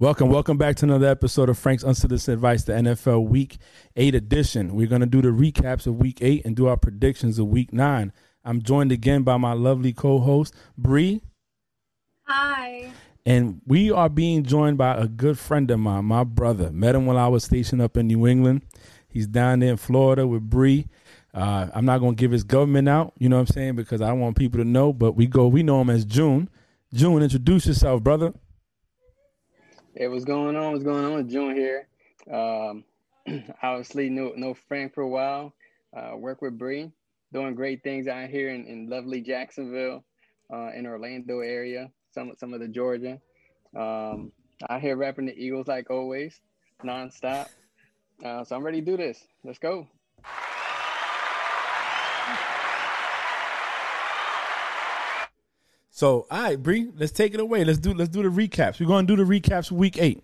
Welcome, welcome back to another episode of Frank's Unsolicited Advice, the NFL Week 8 edition. We're going to do the recaps of Week 8 and do our predictions of Week 9. I'm joined again by my lovely co-host, Bree. Hi. And we are being joined by a good friend of mine, my brother. Met him while I was stationed up in New England. He's down there in Florida with Bree. Uh, I'm not going to give his government out, you know what I'm saying, because I want people to know, but we go, we know him as June. June, introduce yourself, brother. Hey, what's going on? What's going on? June here. Um, obviously, no no Frank for a while. Uh, work with Bree, doing great things out here in, in lovely Jacksonville, uh, in Orlando area, some some of the Georgia. Um, out here rapping the Eagles like always, nonstop. Uh, so I'm ready to do this. Let's go. So, all right, Bree, let's take it away. Let's do let's do the recaps. We're going to do the recaps week 8.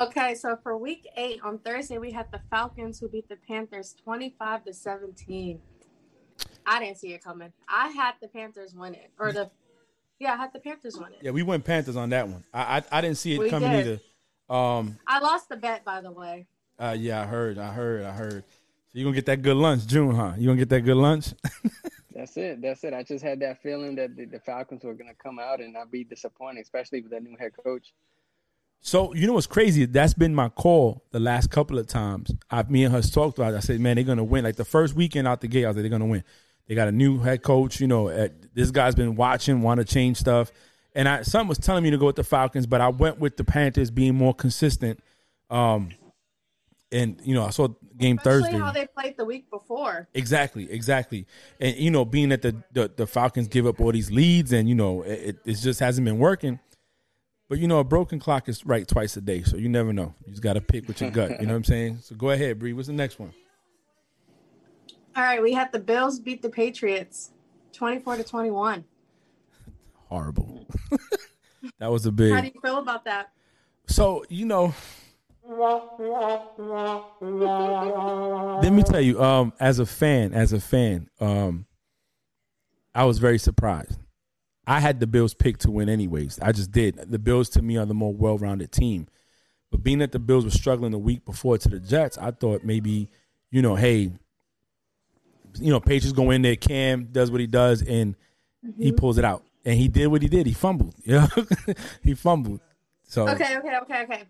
Okay, so for week eight on Thursday, we had the Falcons who beat the Panthers 25 to 17. I didn't see it coming. I had the Panthers win it. Or the yeah, I had the Panthers win it. Yeah, we went Panthers on that one. I I, I didn't see it We coming did. either. Um I lost the bet by the way. uh yeah, I heard, I heard, I heard. So you going to get that good lunch, June, huh? You going to get that good lunch? That's it. That's it. I just had that feeling that the, the Falcons were going to come out and not be disappointing, especially with that new head coach. So you know what's crazy? That's been my call the last couple of times. I, me and her talked about. It. I said, "Man, they're gonna win." Like the first weekend out the gate, I was like, "They're gonna win." They got a new head coach. You know, uh, this guy's been watching, want to change stuff. And I, something was telling me to go with the Falcons, but I went with the Panthers being more consistent. Um, and you know, I saw game Especially Thursday. how they played the week before. Exactly, exactly. And you know, being that the, the the Falcons give up all these leads, and you know, it, it just hasn't been working. But you know, a broken clock is right twice a day, so you never know. You just got to pick with your gut. You know what I'm saying? So go ahead, Bree. What's the next one? All right, we had the Bills beat the Patriots 24 to 21. Horrible. that was a big. How do you feel about that? So you know, let me tell you. Um, as a fan, as a fan, um, I was very surprised. I had the Bills picked to win anyways. I just did. The Bills to me are the more well-rounded team. But being that the Bills were struggling the week before to the Jets, I thought maybe, you know, hey, you know, Patriots go in there, Cam does what he does, and he pulls it out. And he did what he did. He fumbled. Yeah, he fumbled. So Okay, okay, okay, okay.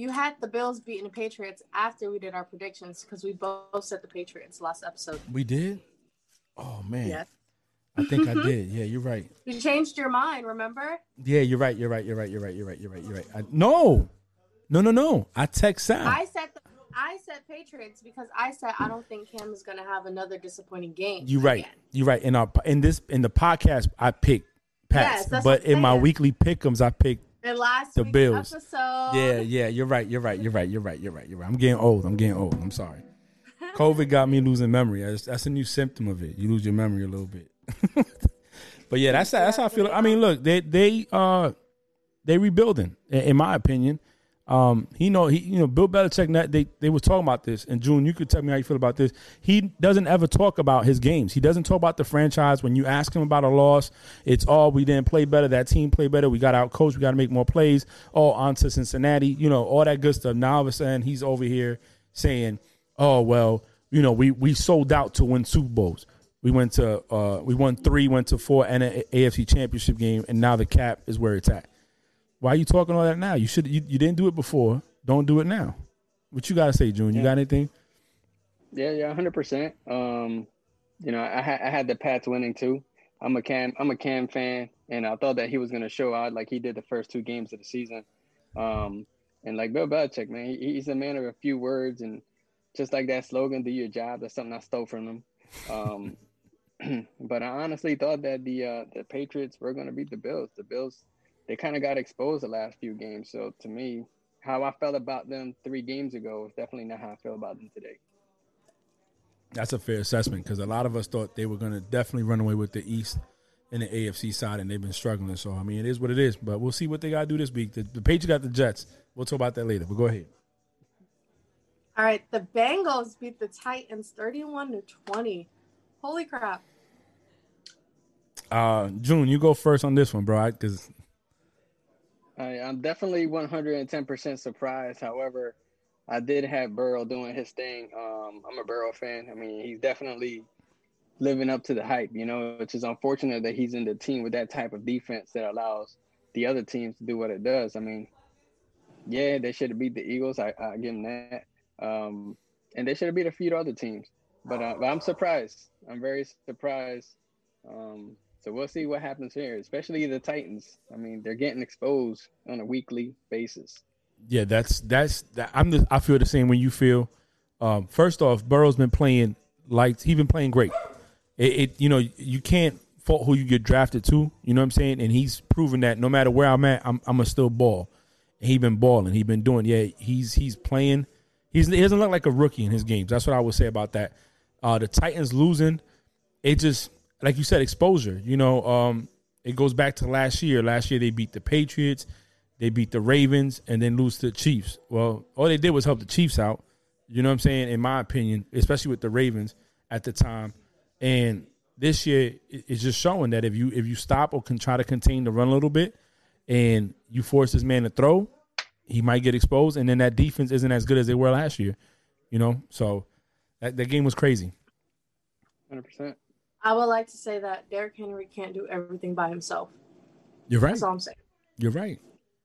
You had the Bills beating the Patriots after we did our predictions because we both said the Patriots last episode. we did. Oh man, Yes. I think I did. Yeah, you're right. You changed your mind, remember? Yeah, you're right. You're right. You're right. You're right. You're right. You're right. You're right. I, no, no, no, no. I text Sam. I said the, I said Patriots because I said I don't think Cam is going to have another disappointing game. You're right. again. You're right. In our in this in the podcast, I picked Pats, Yes, but in my weekly pickums, I picked. And last The Bills. episode. Yeah, yeah. You're right. You're right. You're right. You're right. You're right. You're right. I'm getting old. I'm getting old. I'm sorry. COVID got me losing memory. That's, that's a new symptom of it. You lose your memory a little bit. but yeah, that's that's how I feel. I mean, look, they they uh they rebuilding in, in my opinion. Um, he know he you know Bill Belichick. They they was talking about this. And June, you could tell me how you feel about this. He doesn't ever talk about his games. He doesn't talk about the franchise. When you ask him about a loss, it's all we didn't play better. That team played better. We got out coached. We got to make more plays. All on to Cincinnati. You know all that good stuff. Now all of a sudden he's over here saying, "Oh well, you know we we sold out to win Super Bowls." We went to uh, we won three, went to four, and an AFC Championship game, and now the cap is where it's at. Why are you talking all that now? You should you, you didn't do it before. Don't do it now. What you gotta say, June? You got anything? Yeah, yeah, hundred percent. Um, you know, I, ha- I had the Pats winning too. I'm a Cam, I'm a Cam fan, and I thought that he was going to show out like he did the first two games of the season. Um, and like Bill Belichick, man, he, he's a man of a few words, and just like that slogan, "Do your job." That's something I stole from him. Um, but I honestly thought that the uh, the Patriots were going to beat the Bills. The Bills, they kind of got exposed the last few games. So to me, how I felt about them three games ago is definitely not how I feel about them today. That's a fair assessment because a lot of us thought they were gonna definitely run away with the East and the AFC side, and they've been struggling. So I mean, it is what it is. But we'll see what they gotta do this week. The, the Patriots got the Jets. We'll talk about that later. But go ahead. All right, the Bengals beat the Titans 31 to 20. Holy crap. Uh, June, you go first on this one, bro. Because I, I'm definitely 110% surprised. However, I did have Burrow doing his thing. Um, I'm a Burrow fan. I mean, he's definitely living up to the hype. You know, which is unfortunate that he's in the team with that type of defense that allows the other teams to do what it does. I mean, yeah, they should have beat the Eagles. I, I give them that. Um, and they should have beat a few other teams. But, uh, but I'm surprised. I'm very surprised. Um, so we'll see what happens here, especially the Titans. I mean, they're getting exposed on a weekly basis. Yeah, that's that's that, I'm the I feel the same when you feel. Um, first off, Burrow's been playing like he's been playing great. It, it, you know you can't fault who you get drafted to. You know what I'm saying? And he's proven that no matter where I'm at, I'm I'm a still ball. And he been balling. He's been doing. Yeah, he's he's playing. He's he doesn't look like a rookie in his games. That's what I would say about that. Uh, the Titans losing, it just like you said, exposure. You know, um, it goes back to last year. Last year they beat the Patriots, they beat the Ravens, and then lose to the Chiefs. Well, all they did was help the Chiefs out. You know what I'm saying? In my opinion, especially with the Ravens at the time, and this year it's just showing that if you if you stop or can try to contain the run a little bit, and you force this man to throw, he might get exposed, and then that defense isn't as good as they were last year. You know, so that that game was crazy. Hundred percent. I would like to say that Derrick Henry can't do everything by himself. You're right. That's all I'm saying. You're right.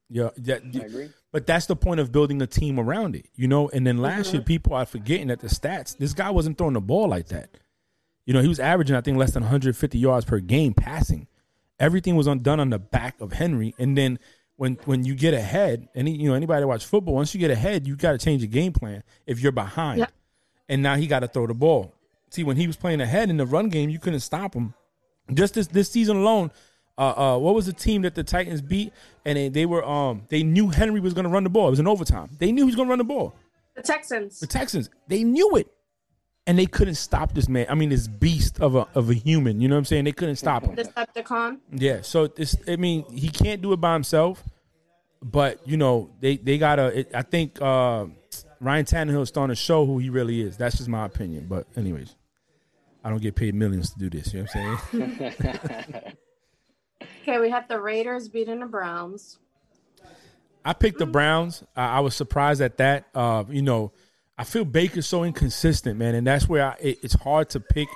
Yeah, that, I agree. But that's the point of building a team around it, you know. And then last Mm-hmm. year, people are forgetting that the stats. This guy wasn't throwing the ball like that. You know, he was averaging, I think, less than 150 yards per game passing. Everything was undone on the back of Henry. And then when when you get ahead, any you know anybody that watch football, once you get ahead, you got to change the game plan if you're behind. Yeah. And now he got to throw the ball. See, when he was playing ahead in the run game, you couldn't stop him. Just this this season alone, uh, uh, what was the team that the Titans beat? And they, they were um they knew Henry was going to run the ball. It was an overtime. They knew he was going to run the ball. The Texans. The Texans, they knew it, and they couldn't stop this man. I mean, this beast of a of a human. You know what I'm saying? They couldn't stop him. The Decepticon. Yeah. So this, I mean, he can't do it by himself. But you know, they they gotta. It, I think uh, Ryan Tannehill is starting to show who he really is. That's just my opinion. But anyways, I don't get paid millions to do this. You know what I'm saying? Okay, we have the Raiders beating the Browns. I picked the Browns. I, I was surprised at that. Uh, you know, I feel Baker's so inconsistent, man, and that's where I, it, it's hard to pick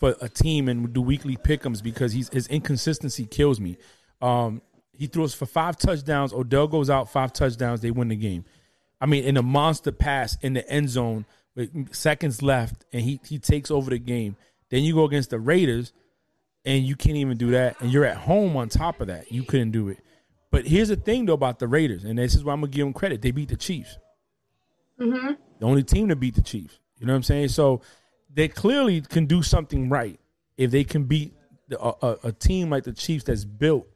for a team and do weekly pick'ems because he's his inconsistency kills me. Um, he throws for five touchdowns. Odell goes out five touchdowns. They win the game. I mean, in a monster pass in the end zone with seconds left, and he he takes over the game. Then you go against the Raiders, and you can't even do that, and you're at home on top of that. You couldn't do it. But here's the thing though about the Raiders, and this is why I'm gonna give them credit. They beat the Chiefs. Mm-hmm. The only team to beat the Chiefs. You know what I'm saying? So they clearly can do something right if they can beat the, a, a, a team like the Chiefs that's built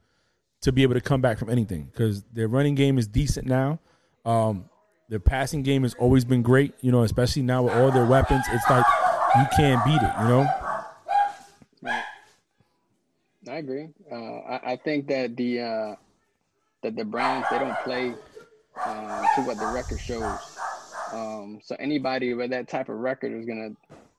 to be able to come back from anything because their running game is decent now. Um, their passing game has always been great. You know, especially now with all their weapons, it's like you can't beat it. You know? I agree. Uh, I, I think that the uh, that the Browns they don't play uh, to what the record shows. Um, so anybody with that type of record is gonna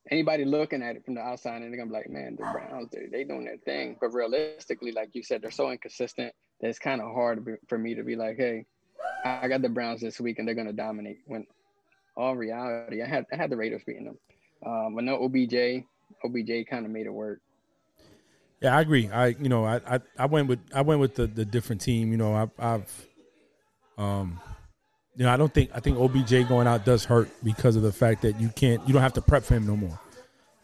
anybody looking at it from the outside and they're gonna be like, man, the Browns they they doing their thing. But realistically, like you said, they're so inconsistent that it's kind of hard for me to be like, hey, I got the Browns this week and they're gonna dominate. When all reality, I had I had the Raiders beating them. Um, but no OBJ, OBJ kind of made it work. Yeah, I agree. I you know I I, I went with I went with the, the different team. You know I, I've um you know I don't think I think OBJ going out does hurt because of the fact that you can't you don't have to prep for him no more.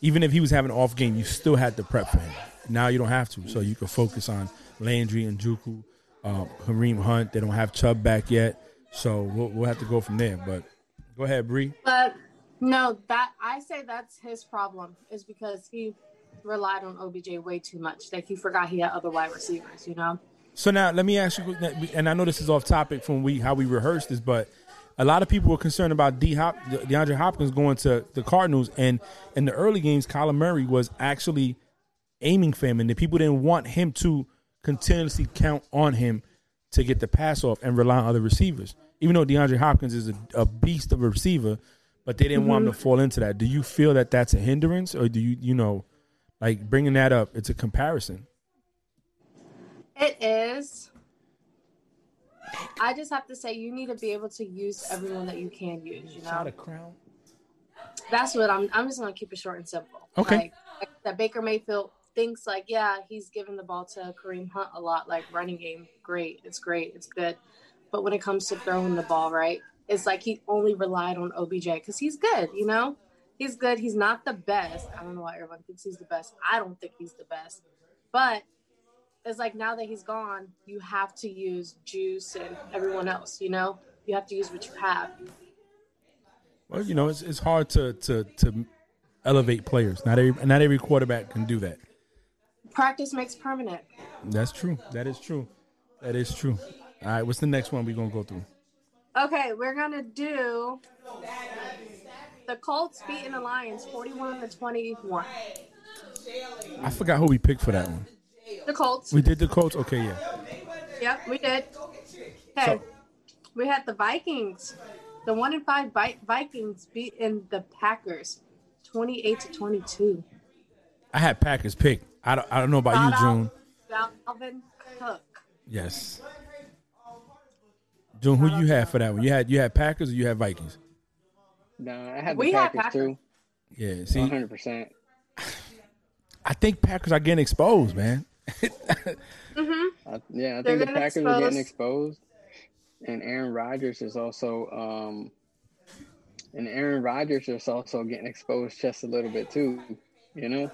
Even if he was having an off game, you still had to prep for him. Now you don't have to, so you can focus on Landry and Juku, um, Kareem Hunt. They don't have Chubb back yet, so we'll we'll have to go from there. But go ahead, Bree. But no, that I say that's his problem is because he relied on OBJ way too much. Like he forgot he had other wide receivers. You know. So now let me ask you, and I know this is off topic from we how we rehearsed this, but a lot of people were concerned about D Hop, DeAndre Hopkins going to the Cardinals, and in the early games, Kyler Murray was actually aiming for him, and the people didn't want him to continuously count on him to get the pass off and rely on other receivers. Even though DeAndre Hopkins is a, a beast of a receiver, but they didn't want him to mm-hmm. fall into that. Do you feel that that's a hindrance, or do you you know, like bringing that up? It's a comparison. It is. I just have to say you need to be able to use everyone that you can use. You know, a crown. that's what I'm. I'm just gonna keep it short and simple. Okay. Like, like that Baker Mayfield thinks like, yeah, he's giving the ball to Kareem Hunt a lot. Like running game, great. It's great. It's good. But when it comes to throwing the ball, right, it's like he only relied on OBJ because he's good. You know, he's good. He's not the best. I don't know why everyone thinks he's the best. I don't think he's the best. But it's like now that he's gone, you have to use Juice and everyone else. You know, you have to use what you have. Well, you know, it's it's hard to to to elevate players. Not every not every quarterback can do that. Practice makes permanent. That's true. That is true. That is true. All right, what's the next one we're gonna go through? Okay, we're gonna do the Colts beating the Lions forty-one to twenty-one. I forgot who we picked for that one. The Colts. We did the Colts. Okay, yeah. Yep, we did. Okay, So- we had the Vikings. The one in five Vi- Vikings beating the Packers, twenty-eight to twenty-two. I had Packers picked. I don't, I don't know about you, Shout June. out Dalvin Cook. Yes. June, who you had for that one? You had you had Packers or you had Vikings? No, I had the We had Packers, Packers. too. Yeah. See, One hundred percent. I think Packers are getting exposed, man. Uh, yeah, I They're think the getting Packers are getting exposed. exposed, and Aaron Rodgers is also, um, and Aaron Rodgers is also getting exposed just a little bit too. You know,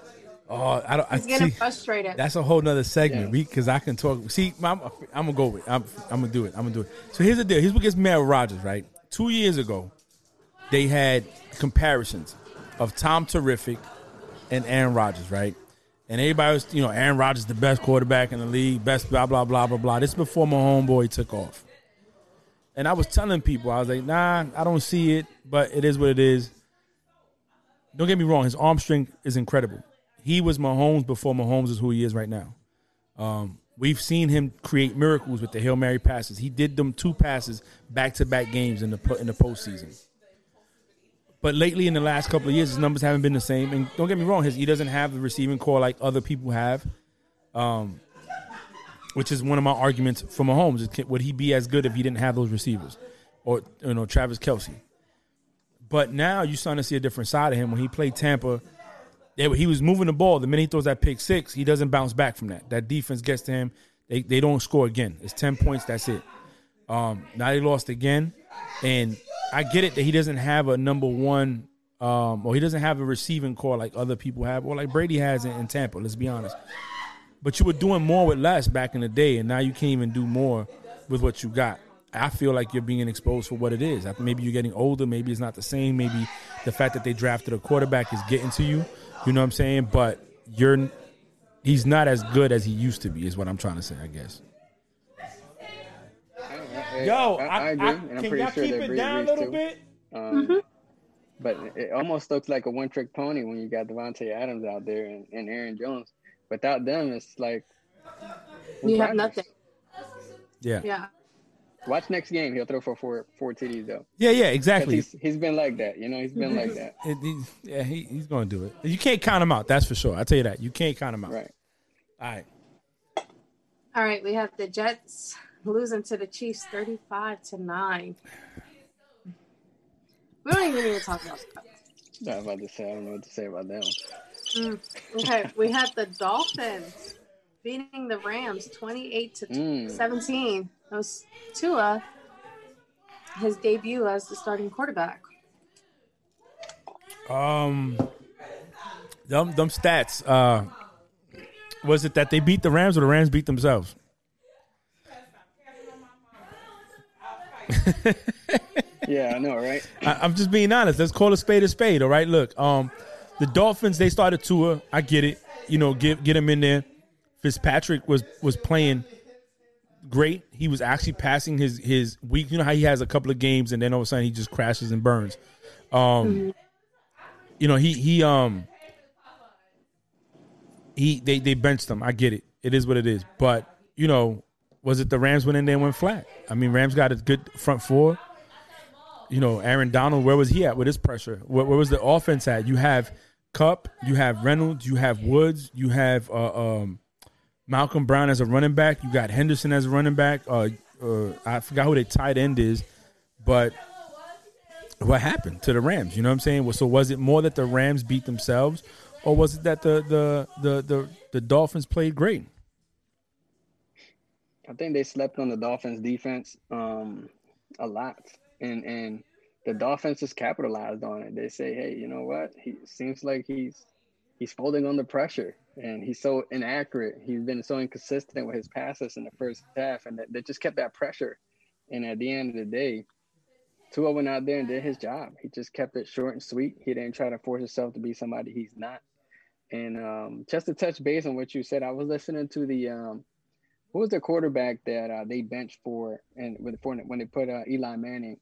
Oh, I don't. I He's getting see. frustrated. That's a whole nother segment Yeah. because I can talk. See, I'm, I'm gonna go with. I'm, I'm gonna do it. I'm gonna do it. So here's the deal. Here's what gets me at with Rodgers. Right, two years ago, they had comparisons of Tom Terrific and Aaron Rodgers. Right, and everybody was, you know, Aaron Rodgers the best quarterback in the league, best blah blah blah blah blah. This is before my homeboy took off, and I was telling people, I was like, Nah, I don't see it, but it is what it is. Don't get me wrong, his arm strength is incredible. He was Mahomes before Mahomes is who he is right now. Um, we've seen him create miracles with the Hail Mary passes. He did them two passes back to back games in the in the postseason. But lately, in the last couple of years, his numbers haven't been the same. And don't get me wrong, his, he doesn't have the receiving core like other people have. Um, which is one of my arguments for Mahomes. Would he be as good if he didn't have those receivers, or you know Travis Kelce? But now you're starting to see a different side of him. When he played Tampa, they, he was moving the ball. The minute he throws that pick six, he doesn't bounce back from that. That defense gets to him. They they don't score again. It's ten points. That's it. Um, now they lost again, and I get it that he doesn't have a number one, um, or he doesn't have a receiving core like other people have, or like Brady has in, in Tampa. Let's be honest. But you were doing more with less back in the day, and now you can't even do more with what you got. I feel like you're being exposed for what it is. Maybe you're getting older. Maybe it's not the same. Maybe the fact that they drafted a quarterback is getting to you. You know what I'm saying? But you're he's not as good as he used to be. Is what I'm trying to say. I guess. Yo, I, I agree, and I'm pretty sure they're Breeze too. bit? Um, But it almost looks like a one-trick pony when you got Davante Adams out there and, and Aaron Jones. Without them, it's like You have nothing. Yeah. Yeah. Watch next game; he'll throw for four four TDs though. Yeah, yeah, exactly. He's, he's been like that, you know. He's been like that, It- he- yeah, he, he's going to do it. You can't count him out. That's for sure. I tell you that. You can't count him out. right? All right. All right, we have the Jets losing to the Chiefs 35 to 9. We don't even need to talk about that. I was about to say, I don't know what to say about that one. Mm, okay, we had the Dolphins beating the Rams 28 to Mm. 17. That was Tua, his debut as the starting quarterback. Um, them them stats. Uh, was it that they beat the Rams or the Rams beat themselves? Yeah, I know, right? I, I'm just being honest. Let's call a spade a spade. All right. Look, um, the Dolphins they started Tua. I get it. You know, get get him in there. Fitzpatrick was was playing great. He was actually passing his his week. You know how he has a couple of games and then all of a sudden he just crashes and burns. Um, you know he he um he they they benched him. I get it. It is what it is. But you know, was it the Rams went in there and went flat? I mean, Rams got a good front four you know, Aaron Donald, where was he at with his pressure? Where, where was the offense at? You have Kupp, you have Reynolds, you have Woods, you have uh, um, Malcolm Brown as a running back. You got Henderson as a running back. Uh, uh, I forgot who the tight end is, but what happened to the Rams? You know what I'm saying? So was it more that the Rams beat themselves, or was it that the the the the, the Dolphins played great? I think they slept on the Dolphins defense um, a lot, and and the Dolphins just capitalized on it. They say, hey, you know what? He seems like he's he's folding under pressure, and he's so inaccurate. He's been so inconsistent with his passes in the first half, and that just kept that pressure. And at the end of the day, Tua went out there and did his job. He just kept it short and sweet. He didn't try to force himself to be somebody he's not. And um, just to touch base on what you said, I was listening to the um, who was the quarterback that uh, they benched for and with for, when they put uh, Eli Manning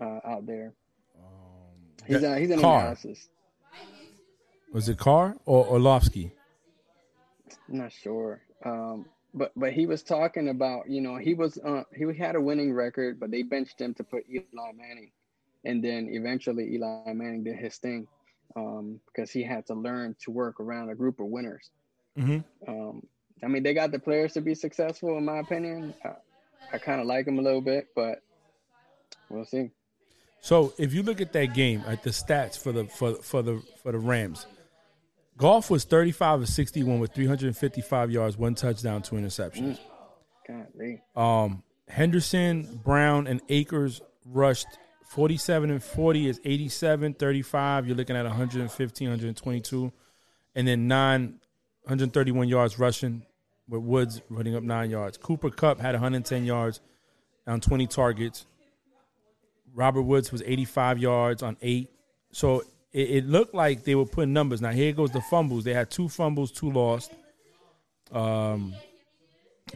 uh, out there. Um, he's uh, he's in Carr. analysis. Was it Carr or Orlovsky? I'm not sure. Um, but but he was talking about you know he was uh, he had a winning record, but they benched him to put Eli Manning, and then eventually Eli Manning did his thing um, because he had to learn to work around a group of winners. Mm-hmm. Um, I mean, they got the players to be successful, in my opinion. I, I kind of like them a little bit, but we'll see. So, if you look at that game, at the stats for the for for the for the Rams, Goff was thirty-five of sixty-one with three hundred and fifty-five yards, one touchdown, two interceptions. Mm. Um, Henderson, Brown, and Akers rushed 47 and 40 is 87, 35. You're looking at 115, 122. And then nine, 131 yards rushing with Woods running up nine yards. Cooper Kupp had 110 yards on 20 targets. Robert Woods was 85 yards on eight. So it, it, looked like they were putting numbers. Now here goes the fumbles. They had two fumbles, two lost. Um,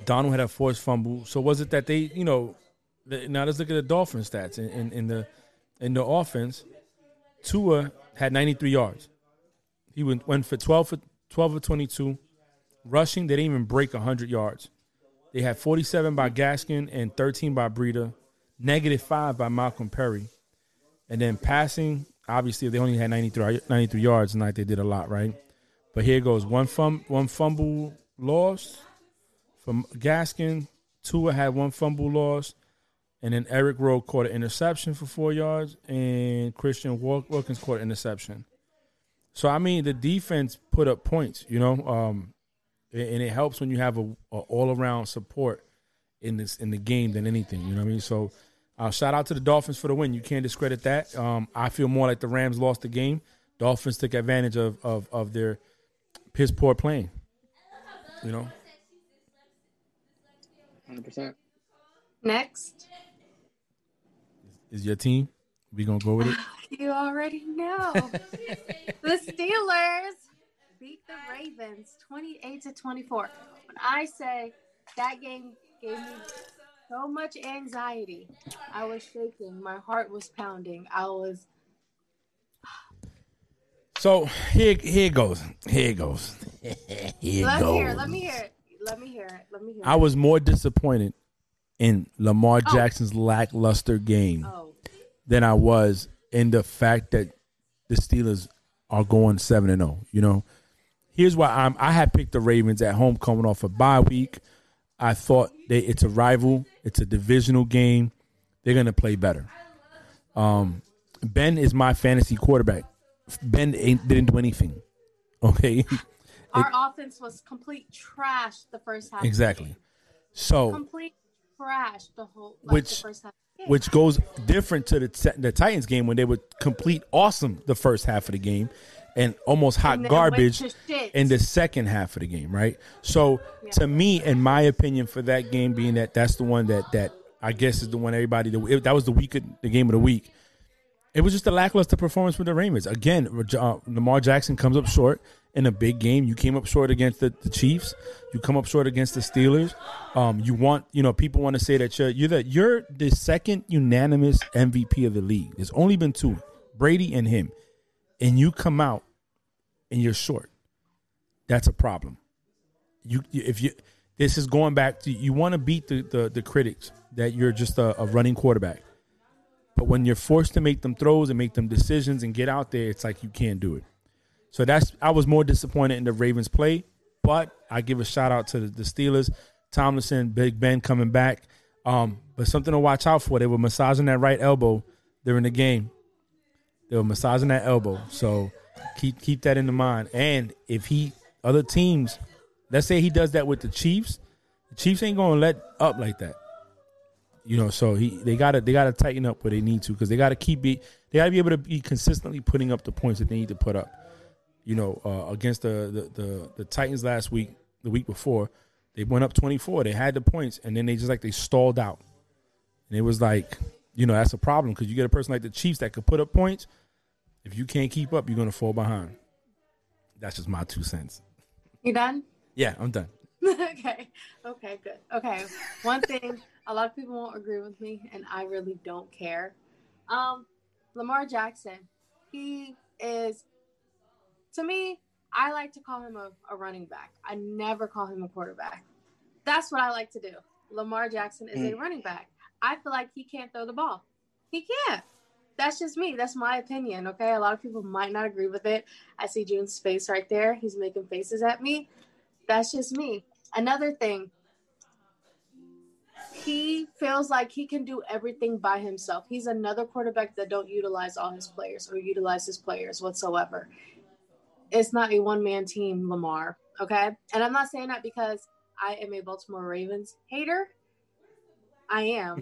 Donald had a forced fumble. So was it that they, you know, now let's look at the Dolphin stats in, in, in the in the offense. Tua had 93 yards. He went, went for 12 for 12 for 22, Rushing, they didn't even break 100 yards. They had 47 by Gaskin and 13 by Breida, negative five by Malcolm Perry. And then passing, obviously, they only had 93, 93 yards tonight. They did a lot, right? But here goes one fum, one fumble lost from Gaskin. Tua had one fumble lost. And then Eric Rowe caught an interception for four yards, and Christian Wilkins caught an interception. So I mean, the defense put up points. You know, um, and it helps when you have a, a all around support in this in the game than anything. You know what I mean? So, uh, shout out to the Dolphins for the win. You can't discredit that. Um, I feel more like the Rams lost the game. Dolphins took advantage of of, of their piss poor playing. You know. Hundred percent. Next. Is your team? We gonna go with it? You already know. the Steelers beat the Ravens 28 to 24. When I say that game gave me so much anxiety, I was shaking. My heart was pounding. I was. So here, here goes. Here goes. here let goes. Me hear, let me hear it. Let me hear it. Let me hear it. I was more disappointed in Lamar oh. Jackson's lackluster game oh. than I was in the fact that the Steelers are going seven and zero. Oh, you know, here's why I'm. I had picked the Ravens at home coming off a bye week. I thought they, it's a rival. It's a divisional game. They're gonna play better. Um, ben is my fantasy quarterback. Ben didn't do anything. Okay. Our it, offense was complete trash the first half. Exactly. So complete trash the whole like, which the first half. Yeah. Which goes different to the the Titans game when they were complete awesome the first half of the game, and almost hot and garbage in the second half of the game, right? So yeah. to me, in my opinion, for that game being that that's the one that that I guess is the one everybody that was the week of, the game of the week. It was just a lackluster performance for the Ravens. Again, uh, Lamar Jackson comes up short in a big game. You came up short against the, the Chiefs. You come up short against the Steelers. Um, you want, you know, people want to say that you're you're the you're the second unanimous MVP of the league. There's only been two, Brady and him, and you come out and you're short. That's a problem. You if you this is going back to you want to beat the, the, the critics that you're just a, a running quarterback. But when you're forced to make them throws and make them decisions and get out there, it's like you can't do it. So that's I was more disappointed in the Ravens play, but I give a shout out to the, the Steelers, Tomlinson, Big Ben coming back. Um, but something to watch out for. They were massaging that right elbow during the game. They were massaging that elbow. So keep keep that in the mind. And if he other teams, let's say he does that with the Chiefs, the Chiefs ain't gonna let up like that. You know, so he they gotta they gotta tighten up where they need to because they gotta keep be they gotta be able to be consistently putting up the points that they need to put up. You know, uh, against the, the the the Titans last week, the week before, they went up twenty four. They had the points, and then they just like they stalled out. And it was like, you know, that's a problem because you get a person like the Chiefs that could put up points. If you can't keep up, you're gonna fall behind. That's just my two cents. You done? Yeah, I'm done. okay. Okay, good. Okay. One thing a lot of people won't agree with me, and I really don't care. Um, Lamar Jackson, he is to me, I like to call him a, a running back. I never call him a quarterback. That's what I like to do. Lamar Jackson is mm. a running back. I feel like he can't throw the ball. He can't. That's just me. That's my opinion. Okay. A lot of people might not agree with it. I see June's face right there. He's making faces at me. That's just me. Another thing, he feels like he can do everything by himself. He's another quarterback that don't utilize all his players or utilize his players whatsoever. It's not a one man team, Lamar. Okay. And I'm not saying that because I am a Baltimore Ravens hater. I am.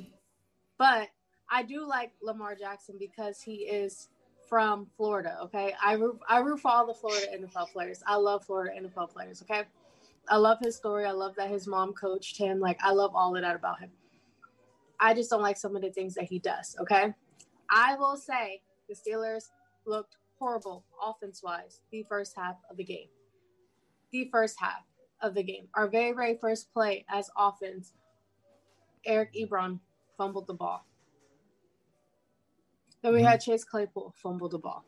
But I do like Lamar Jackson because he is from Florida. Okay. I root, I root for all the Florida NFL players. I love Florida NFL players. Okay. I love his story. I love that his mom coached him. Like, I love all of that about him. I just don't like some of the things that he does. Okay. I will say the Steelers looked horrible offense wise the first half of the game. The first half of the game. Our very, very first play as offense, Eric Ebron fumbled the ball. Then we had mm-hmm. Chase Claypool fumble the ball.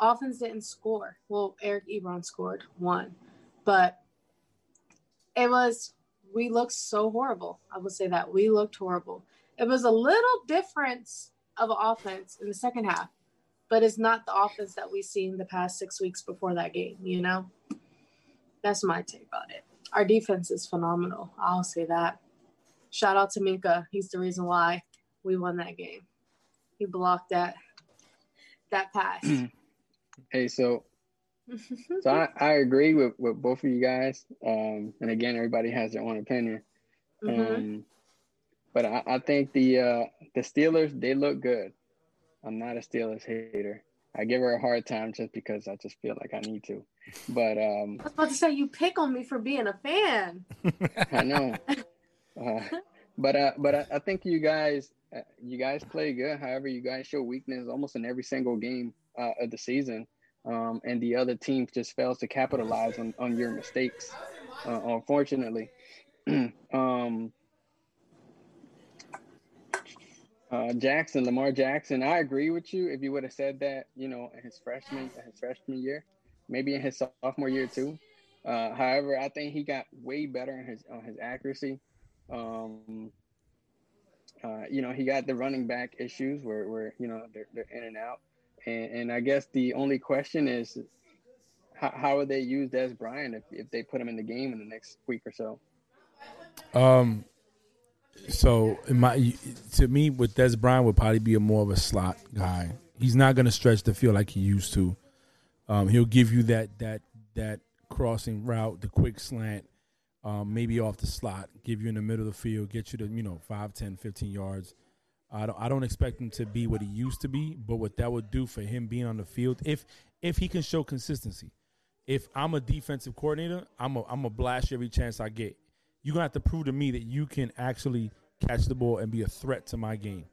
Offense didn't score. Well, Eric Ebron scored one, but it was we looked so horrible. I will say that we looked horrible. It was a little difference of offense in the second half but it's not the offense that we've seen the past six weeks before that game, you know? That's my take on it. Our defense is phenomenal. I'll say that. Shout out to Minkah. He's the reason why we won that game. He blocked that that pass. hey, so so I, I agree with, with both of you guys. Um, and again, everybody has their own opinion. Mm-hmm. Um, but I, I think the uh, the Steelers they look good. I'm not a Steelers hater. I give her a hard time just because I just feel like I need to. But um I was about to say you pick on me for being a fan. I know. Uh, but uh, but I, I, think you guys uh, you guys play good. However, you guys show weakness almost in every single game uh, of the season, um, and the other team just fails to capitalize on, on your mistakes. Unfortunately, um, Jackson, Lamar Jackson. I agree with you. If you would have said that, you know, in his freshman, his freshman year, maybe in his sophomore year too. However, I think he got way better in his on his accuracy. Um, uh, you know, he got the running back issues where, where you know they're, they're in and out, and, and I guess the only question is how, how would they use Dez Bryant if, if they put him in the game in the next week or so? Um, so, my to me, with Dez Bryant would probably be a more of a slot guy. He's not going to stretch the field like he used to. Um, he'll give you that that that crossing route, the quick slant, um, maybe off the slot, give you in the middle of the field, get you to you know 5, 10, 15 yards. I don't I don't expect him to be what he used to be, but what that would do for him being on the field, if if he can show consistency. If I'm a defensive coordinator, I'm a I'm a blast every chance I get you're gonna have to prove to me that you can actually catch the ball and be a threat to my game.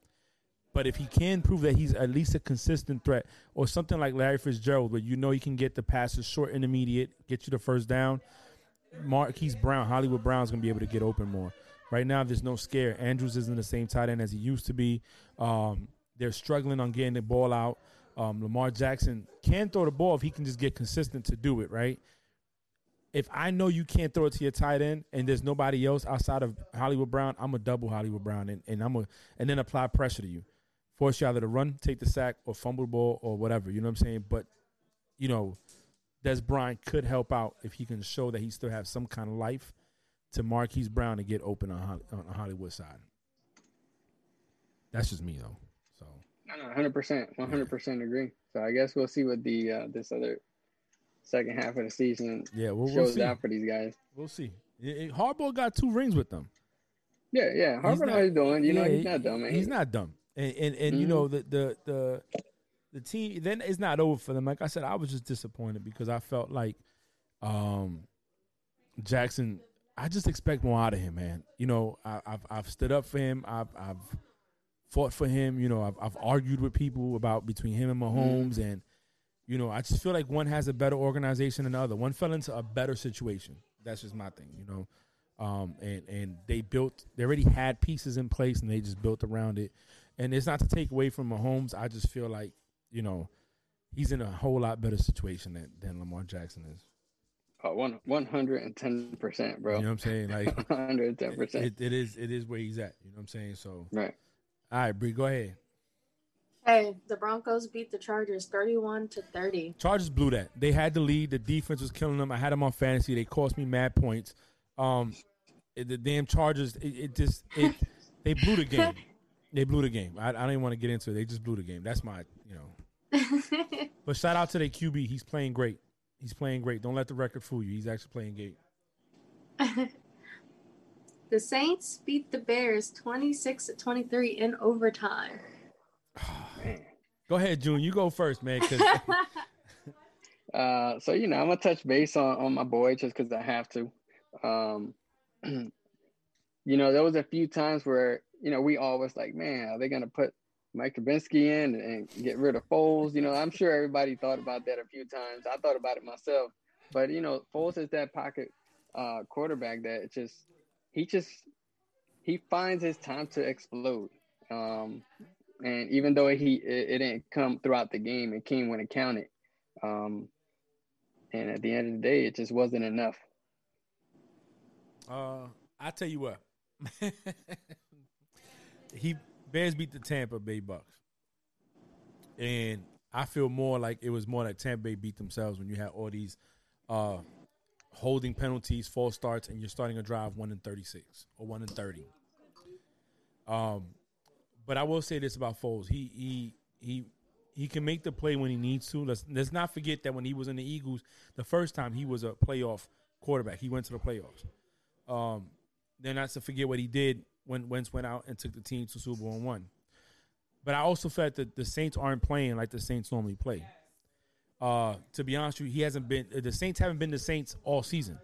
But if he can prove that he's at least a consistent threat, or something like Larry Fitzgerald, where you know he can get the passes short, intermediate, get you the first down, Marquise Brown, Hollywood Brown's gonna be able to get open more. Right now, there's no scare. Andrews isn't the same tight end as he used to be. Um, they're struggling on getting the ball out. Um, Lamar Jackson can throw the ball if he can just get consistent to do it, right? if I know you can't throw it to your tight end and there's nobody else outside of Hollywood Brown, I'm a double Hollywood Brown and, and I'm a and then apply pressure to you. Force you either to run, take the sack, or fumble the ball or whatever. You know what I'm saying? But, you know, Dez Bryant could help out if he can show that he still has some kind of life. to Marquise Brown to get open on, on the Hollywood side. That's just me though. So. hundred percent, one hundred percent agree. So I guess we'll see what the uh, this other second half of the season yeah we'll, shows we'll out for these guys. We'll see. It, it, Harbaugh got two rings with them. Yeah, yeah. Harbaugh knows he's doing. You know, yeah, he's not dumb. Man. He's not dumb. And and, and Mhm. you know the the the the team then it's not over for them. Like I said, I was just disappointed because I felt like um Jackson. I just expect more out of him, man. You know, I, I've I've stood up for him. I've I've fought for him. You know, I've I've argued with people about between him and Mahomes, and you know, I just feel like one has a better organization than the other. One fell into a better situation. That's just my thing. You know, um, and and they built. They already had pieces in place, and they just built around it. And it's not to take away from Mahomes. I just feel like you know he's in a whole lot better situation than, than Lamar Jackson is. Oh, one one hundred and ten percent, bro. You know what I'm saying? Like One hundred and ten percent. it, it is. It is where he's at. You know what I'm saying? So, Right. all right, Bree, go ahead. Hey, the Broncos beat the Chargers 31 to 30. Chargers blew that. They had the lead. The defense was killing them. I had them on fantasy. They cost me mad points. Um, the damn Chargers. It, it just it. They blew the game. They blew the game. I, I don't even want to get into it. They just blew the game. That's my you know. But shout out to their QB. He's playing great. He's playing great. Don't let the record fool you. He's actually playing great. the Saints beat the Bears 26 to 23 in overtime. Go ahead, June. You go first, man. Uh, so you know, I'm gonna touch base on, on my boy just because I have to. Um, you know, there was a few times where you know we all was like, man, are they gonna put Mike Trubinsky in and get rid of Foles? You know, I'm sure everybody thought about that a few times. I thought about it myself, but you know, Foles is that pocket uh, quarterback that just he just he finds his time to explode. Um, and even though he it, it didn't come throughout the game, it came when it counted. Um, and at the end of the day, it just wasn't enough. Uh, I tell you what, he Bears beat the Tampa Bay Bucks, and I feel more like it was more like Tampa Bay beat themselves when you had all these uh, holding penalties, false starts, and you're starting a drive one in thirty six or one in thirty. Um, but I will say this about Foles: he he he he can make the play when he needs to. Let's let's not forget that when he was in the Eagles, the first time he was a playoff quarterback. He went to the playoffs. Um, then not to forget what he did when Wentz went out and took the team to Super Bowl and won. But I also felt that the Saints aren't playing like the Saints normally play. Uh, to be honest with you, he hasn't been. The Saints haven't been the Saints all season.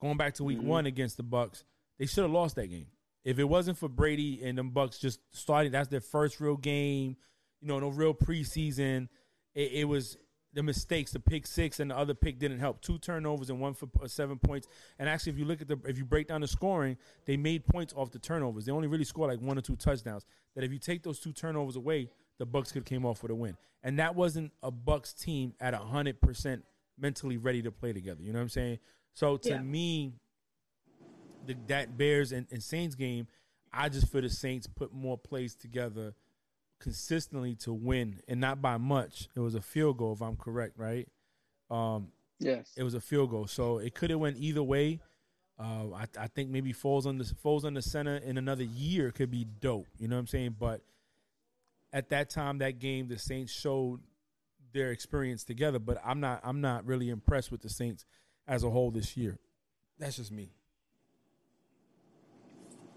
Going back to Week Mhm. One against the Bucks, they should have lost that game. If it wasn't for Brady and them Bucks just starting, that's their first real game. You know, no real preseason. It, it was the mistakes. The pick six and the other pick didn't help. Two turnovers and one for uh, seven points. And actually, if you look at the, if you break down the scoring, they made points off the turnovers. They only really scored like one or two touchdowns. That if you take those two turnovers away, the Bucks could have came off with a win. And that wasn't a Bucks team at hundred percent mentally ready to play together. You know what I'm saying? So to Yeah. me, the, that Bears and, and Saints game, I just feel the Saints put more plays together consistently to win, and not by much. It was a field goal, if I'm correct, right? Um, Yes. it was a field goal, so it could have went either way. Uh, I, I think maybe Foles on the Foles on the center in another year could be dope. You know what I'm saying? But at that time, that game, the Saints showed their experience together. But I'm not I'm not really impressed with the Saints as a whole this year. That's just me.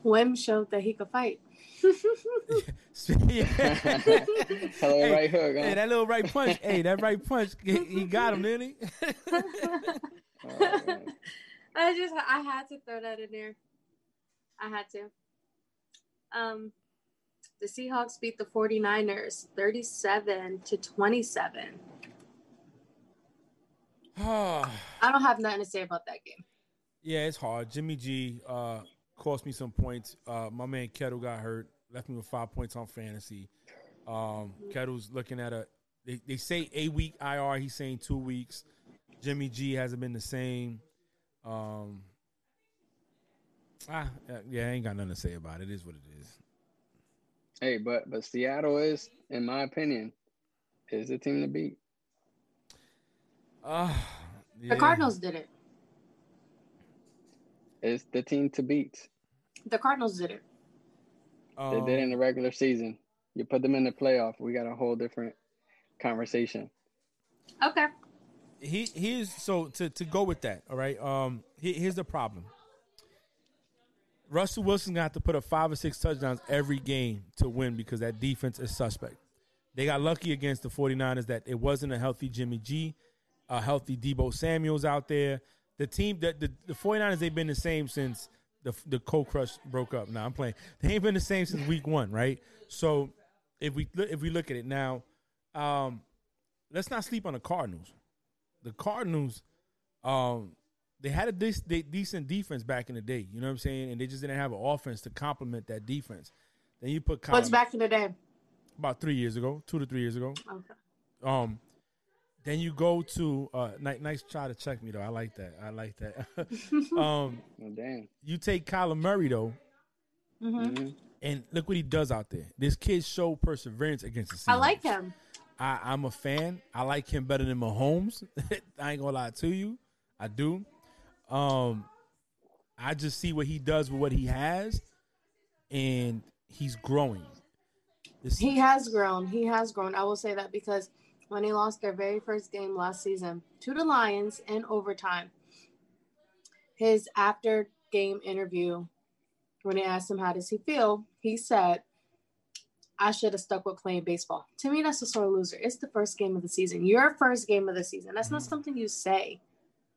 Wim showed that he could fight. Yeah. Hello, Hey, right hook. Huh? Hey, that little right punch. hey, that right punch. He, he got him, didn't he? Oh. I just I had to throw that in there. I had to. Um the Seahawks beat the 49ers 37 to 27. I don't have nothing to say about that game. yeah, it's hard. Jimmy G uh, cost me some points. Uh, my man Kittle got hurt, left me with five points on fantasy. Um, Kittle's looking at a. They, they say a week IR. He's saying two weeks. Jimmy G hasn't been the same. Um, ah, yeah, I ain't got nothing to say about it. It is what it is. Hey, but but Seattle is, in my opinion, is the team to beat. Uh, The Cardinals did it. It's the team to beat. The Cardinals did it. They did it in the Um, regular season. You put them in the playoff, we got a whole different conversation. Okay. he here's so to to go with that. All right. Um. Here, here's the problem. Russell Wilson's gonna have to put up five or six touchdowns every game to win because that defense is suspect. They got lucky against the 49ers that it wasn't a healthy Jimmy G, a healthy Deebo Samuels out there. The team that the, the 49ers they've been the same since the the cold crush broke up. Now I'm playing. They ain't been the same since week one, right? So if we if we look at it now, um, let's not sleep on the Cardinals. The Cardinals, um, they had a de- de- decent defense back in the day. You know what I'm saying? And they just didn't have an offense to complement that defense. Then you put What's back in the day? about three years ago, two to three years ago. Okay. Um, then you go to uh, nice, nice try to check me though. I like that. I like that. um, Oh, damn. you take Kyler Murray though, hmm Mhm. and look what he does out there. This kid showed perseverance against the Seahawks. I like him. I, I'm a fan. I like him better than Mahomes. I ain't gonna lie to you. I do. Um, I just see what he does with what he has, and he's growing. This- He has grown. He has grown. I will say that because when they lost their very first game last season to the Lions in overtime, his after game interview, when they asked him how does he feel, he said, I should have stuck with playing baseball. To me, that's a sore loser. It's the first game of the season. Your first game of the season. That's not Mhm. something you say.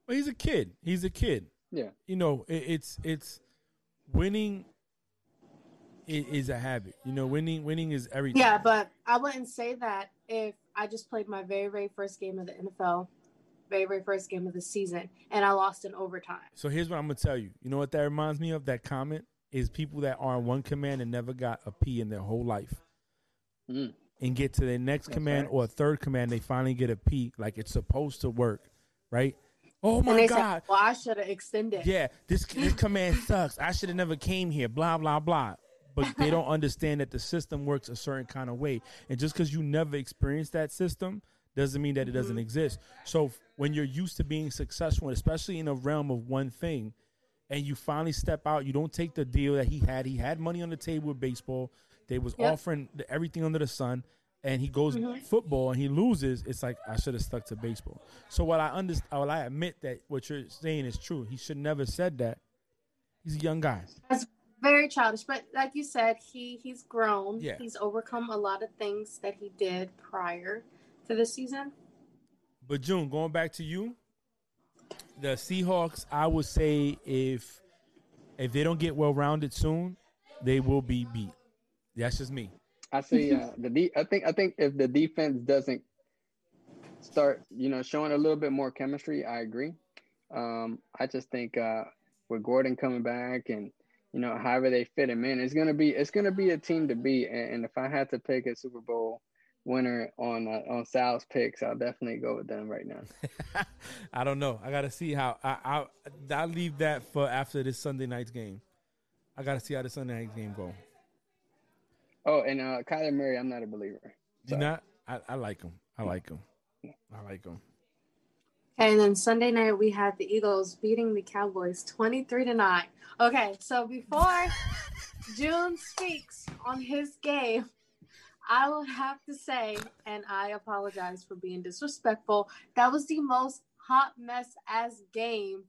Well, he's a kid. He's a kid. Yeah. You know, it, it's it's winning. i- Is a habit. You know, winning winning is everything. Yeah, but I wouldn't say that if I just played my very, very first game of the NFL, very, very first game of the season, and I lost in overtime. So here's what I'm gonna tell you. You know what that reminds me of? That comment is people that are on one command and never got a P in their whole life, Mm. and get to their next That's command facts. or a third command, they finally get a P, like it's supposed to work, right? Oh my and they god, said, "Well, I should have extended." yeah, this this command sucks. I should have never came here. Blah blah blah. But they don't understand that the system works a certain kind of way, and just because you never experienced that system doesn't mean that it doesn't exist. So when you're used to being successful, especially in a realm of one thing, and you finally step out, you don't take the deal that he had. He had money on the table with baseball. They was Yep. offering the, everything under the sun, and he goes Mhm. football and he loses. It's like I should have stuck to baseball. So what I understand, while I admit that what you're saying is true, he should never said that. He's a young guy. Very childish. But like you said, he he's grown. Yeah. He's overcome a lot of things that he did prior to the season. But June, going back to you, the Seahawks, I would say if if they don't get well rounded soon, they will be beat. That's just me. I say uh, the de- I think I think if the defense doesn't start, you know, showing a little bit more chemistry, I agree. Um, I just think uh, with Gordon coming back and you know however they fit him in, it's gonna be it's gonna be a team to beat. And, and if I had to pick a Super Bowl winner on uh, on Sal's picks, I'll definitely go with them right now. I don't know. I gotta see how I I I leave that for after this Sunday night's game. I gotta see how the Sunday night's game go. Oh, and uh, Kyler Murray, I'm not a believer. Do Sorry. not? I, I like him. I like him. I like him. And then Sunday night we had the Eagles beating the Cowboys 23 to 9. Okay, so before June speaks on his game, I will have to say, and I apologize for being disrespectful, that was the most hot mess as game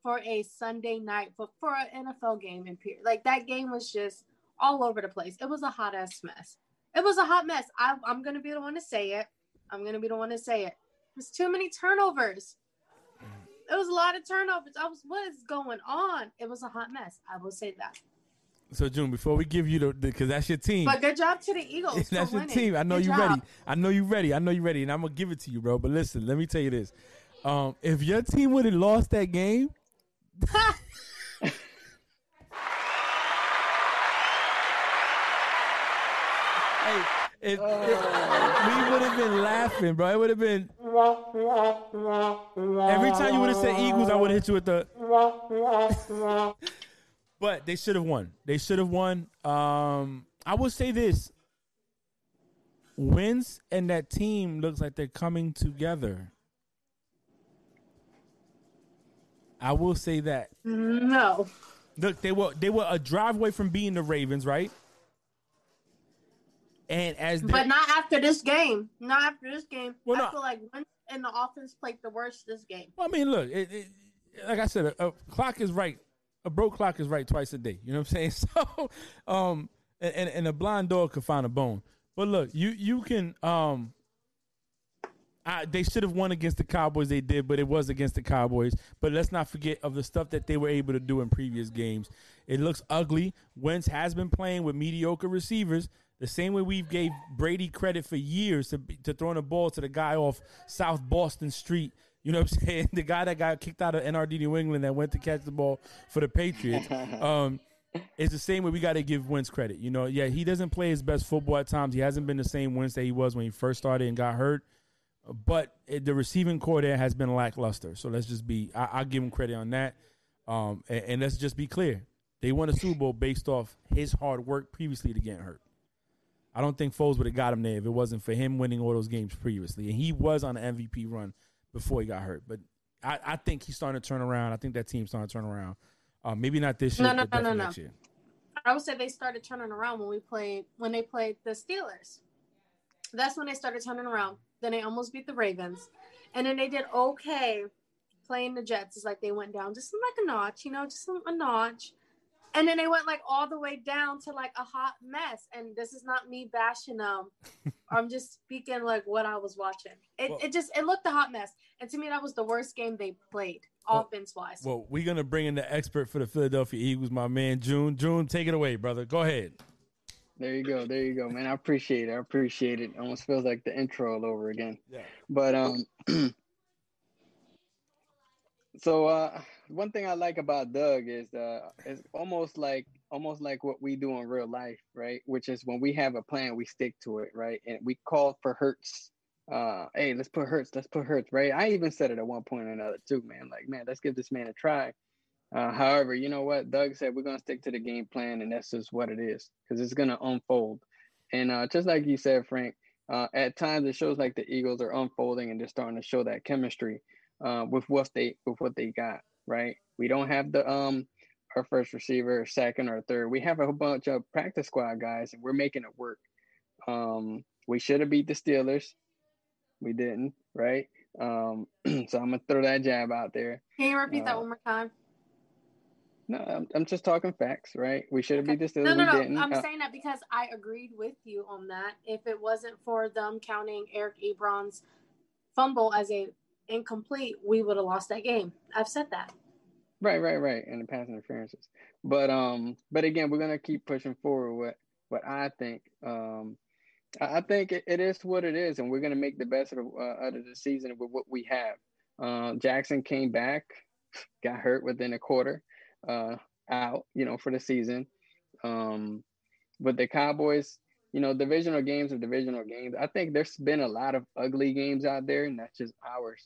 for a Sunday night, but for an NFL game in period. Like that game was just all over the place. It was a hot ass mess. It was a hot mess. I, I'm gonna be the one to say it. I'm gonna be the one to say it. There's too many turnovers. It was a lot of turnovers. I was, what is going on? It was a hot mess. I will say that. So June, before we give you the because that's your team. But good job to the Eagles. for That's your winning. team. I know Good you job. ready. I know you're ready. I know you're ready, and I'm gonna give it to you, bro. But listen, let me tell you this: um, if your team would have lost that game, hey, if, if- we would have been laughing, bro. It would have been every time you would have said Eagles, I would have hit you with the. But they should have won. They should have won. Um, I will say this: wins and that team looks like they're coming together. I will say that. No. Look, they were they were a drive away from being the Ravens, right? And as But not after this game. Not after this game. Well, I no. feel like Wentz and the offense played the worst this game. Well, I mean, look, it, it, like I said, a, a clock is right. A broke clock is right twice a day. You know what I'm saying? So, um, and, and a blind dog could find a bone. But look, you you can um. I, they should have won against the Cowboys. They did, but it was against the Cowboys. But let's not forget of the stuff that they were able to do in previous games. It looks ugly. Wentz has been playing with mediocre receivers, the same way we've gave Brady credit for years to be- to throwing the ball to the guy off South Boston Street. You know what I'm saying? The guy that got kicked out of NRD New England that went to catch the ball for the Patriots. Um, it's the same way we got to give Wentz credit. You know, yeah, he doesn't play his best football at times. He hasn't been the same Wentz that he was when he first started and got hurt. But it, the receiving core there has been lackluster. So let's just be, I, I'll give him credit on that. Um, and, and let's just be clear. They won a Super Bowl based off his hard work previously to getting hurt. I don't think Foles would have got him there if it wasn't for him winning all those games previously. And he was on an MVP run before he got hurt. But I, I think he's starting to turn around. I think that team's starting to turn around. Uh, maybe not this year, No, no, but no, no, no. year. I would say they started turning around when we played when they played the Steelers. That's when they started turning around. Then they almost beat the Ravens, and then they did okay playing the Jets. It's like they went down just like a notch, you know, just a notch. And then they went like all the way down to like a hot mess. And this is not me bashing them. I'm just speaking like what I was watching. It, Well- it just it looked a hot mess. And to me, that was the worst game they played, Well- offense wise. Well, we're gonna bring in the expert for the Philadelphia Eagles, my man June. June, take it away, brother. Go ahead. There you go. There you go, man. I appreciate it. I appreciate it. Almost feels like the intro all over again. Yeah. But um so uh one thing I like about Doug is uh is almost like almost like what we do in real life, right? Which is when we have a plan, we stick to it, right? And we call for Hurts. Uh hey, let's put Hurts, let's put Hurts, right? I even said it at one point or another too, man. Like, man, let's give this man a try. Uh, however, you know what? Doug said we're gonna stick to the game plan, and that's just what it is, because it's gonna unfold. And uh, just like you said, Frank, uh, at times it shows like the Eagles are unfolding and they're starting to show that chemistry uh, with what they with what they got. Right? We don't have the um our first receiver, second or third. We have a whole bunch of practice squad guys, and we're making it work. Um, we should have beat the Steelers. We didn't, right? Um, so I'm gonna throw that jab out there. Can you repeat that uh, one more time? No, I'm, I'm just talking facts, right? We should have beat the Steelers. No, no, no. didn't. I'm Uh, saying that because I agreed with you on that. If it wasn't for them counting Eric Ebron's fumble as a incomplete, we would have lost that game. I've said that. Right, right, right, and the pass interferences. But um, but again, we're gonna keep pushing forward. What what I think. Um, I think it, is what it is, and we're gonna make the best of uh, out of the season with what we have. Um, Jackson came back, got hurt within a quarter, uh, out, you know, for the season. Um, but the Cowboys, you know, divisional games are divisional games. I think there's been a lot of ugly games out there, and that's just ours.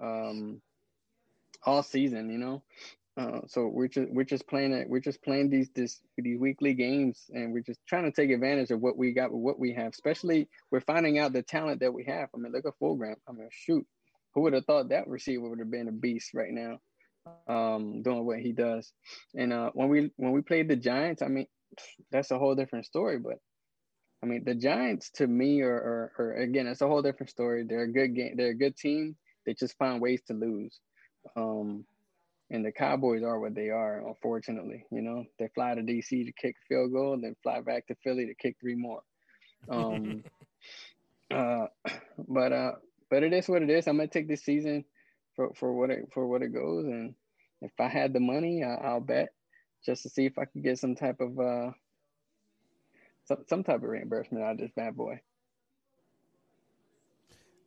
Um, all season, you know. Uh, so we're just we're just playing it. We're just playing these this these weekly games, and we're just trying to take advantage of what we got with what we have. Especially, we're finding out the talent that we have. I mean, look at Fulgham. I mean, shoot, who would have thought that receiver would have been a beast right now, um, doing what he does. And uh, when we when we played the Giants, I mean, that's a whole different story. But I mean, the Giants to me are, are, are again, it's a whole different story. They're a good game. They're a good team. They just find ways to lose. Um, and the Cowboys are what they are, unfortunately. You know, they fly to DC to kick a field goal and then fly back to Philly to kick three more. Um, uh, but uh, but it is what it is. I'm gonna take this season for, for what it for what it goes, and if I had the money, I, I'll bet just to see if I could get some type of uh some some type of reimbursement out of this bad boy.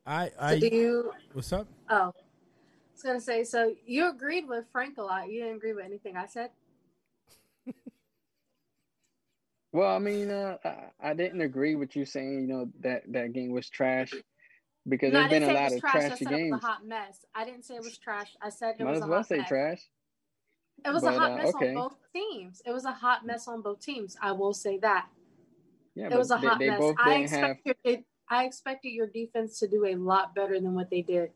I, I So I, do you? what's up? Oh, I was gonna say. So you agreed with Frank a lot. You didn't agree with anything I said. Well, I mean, uh, I, I didn't agree with you saying, you know, that that game was trash because No, there's been a lot of trash. I trashy said it was a hot mess. I didn't say it was trash. I said it Might was as a well hot say mess. trash. It was But, a hot uh, mess okay. on both teams. It was a hot mess on both teams. I will say that. Yeah, it but was a they, hot they mess. both I didn't have. it, I expected your defense to do a lot better than what they did.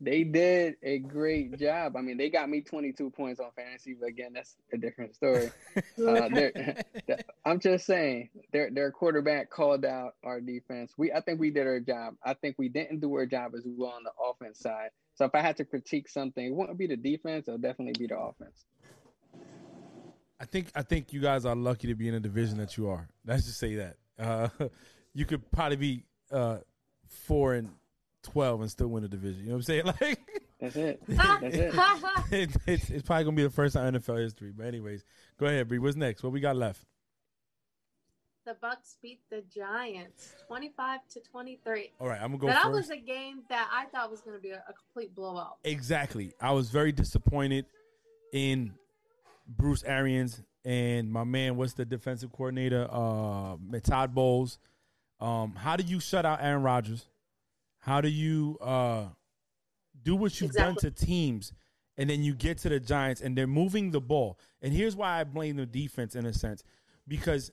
they did a great job. I mean, they got me 22 points on fantasy, but again, that's a different story. Uh, I'm just saying, their their quarterback called out our defense. We I think we did our job. I think we didn't do our job as well on the offense side. So if I had to critique something, it wouldn't be the defense. It'll definitely be the offense. I think I think you guys are lucky to be in a division that you are. Let's just say that. Uh, you could probably be uh, four and twelve and still win a division. You know what I'm saying? Like that's it. That's it. it it's, it's, probably gonna be the first time in NFL history. But anyways, go ahead, Bree. What's next? What we got left? The Bucks beat the Giants, twenty-five to twenty-three. All right, I'm gonna go. That first. was a game that I thought was gonna be a, a complete blowout. Exactly. I was very disappointed in Bruce Arians and my man. What's the defensive coordinator? Uh, Todd Bowles. Um, how do you shut out Aaron Rodgers? How do you uh, do what you've exactly. done to teams, and then you get to the Giants and they're moving the ball? And here's why I blame the defense in a sense, because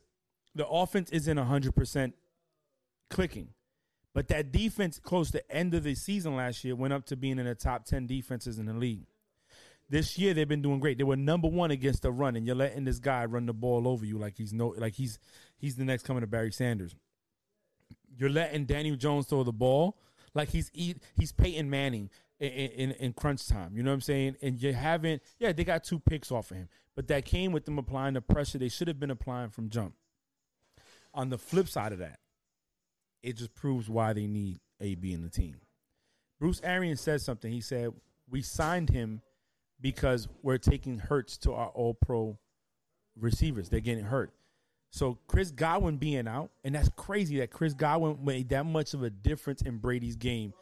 the offense isn't hundred percent clicking, but that defense close to end of the season last year went up to being in the top ten defenses in the league. This year they've been doing great. They were number one against the run, and you're letting this guy run the ball over you like he's no like he's he's the next coming to Barry Sanders. You're letting Daniel Jones throw the ball like he's he's Peyton Manning in, in, in crunch time. You know what I'm saying? And you haven't. Yeah, they got two picks off of him, but that came with them applying the pressure they should have been applying from jump. On the flip side of that, it just proves why they need AB in the team. Bruce Arians said something. He said, "We signed him because we're taking hurts to our All Pro receivers. They're getting hurt." So Chris Godwin being out, and that's crazy that Chris Godwin made that much of a difference in Brady's game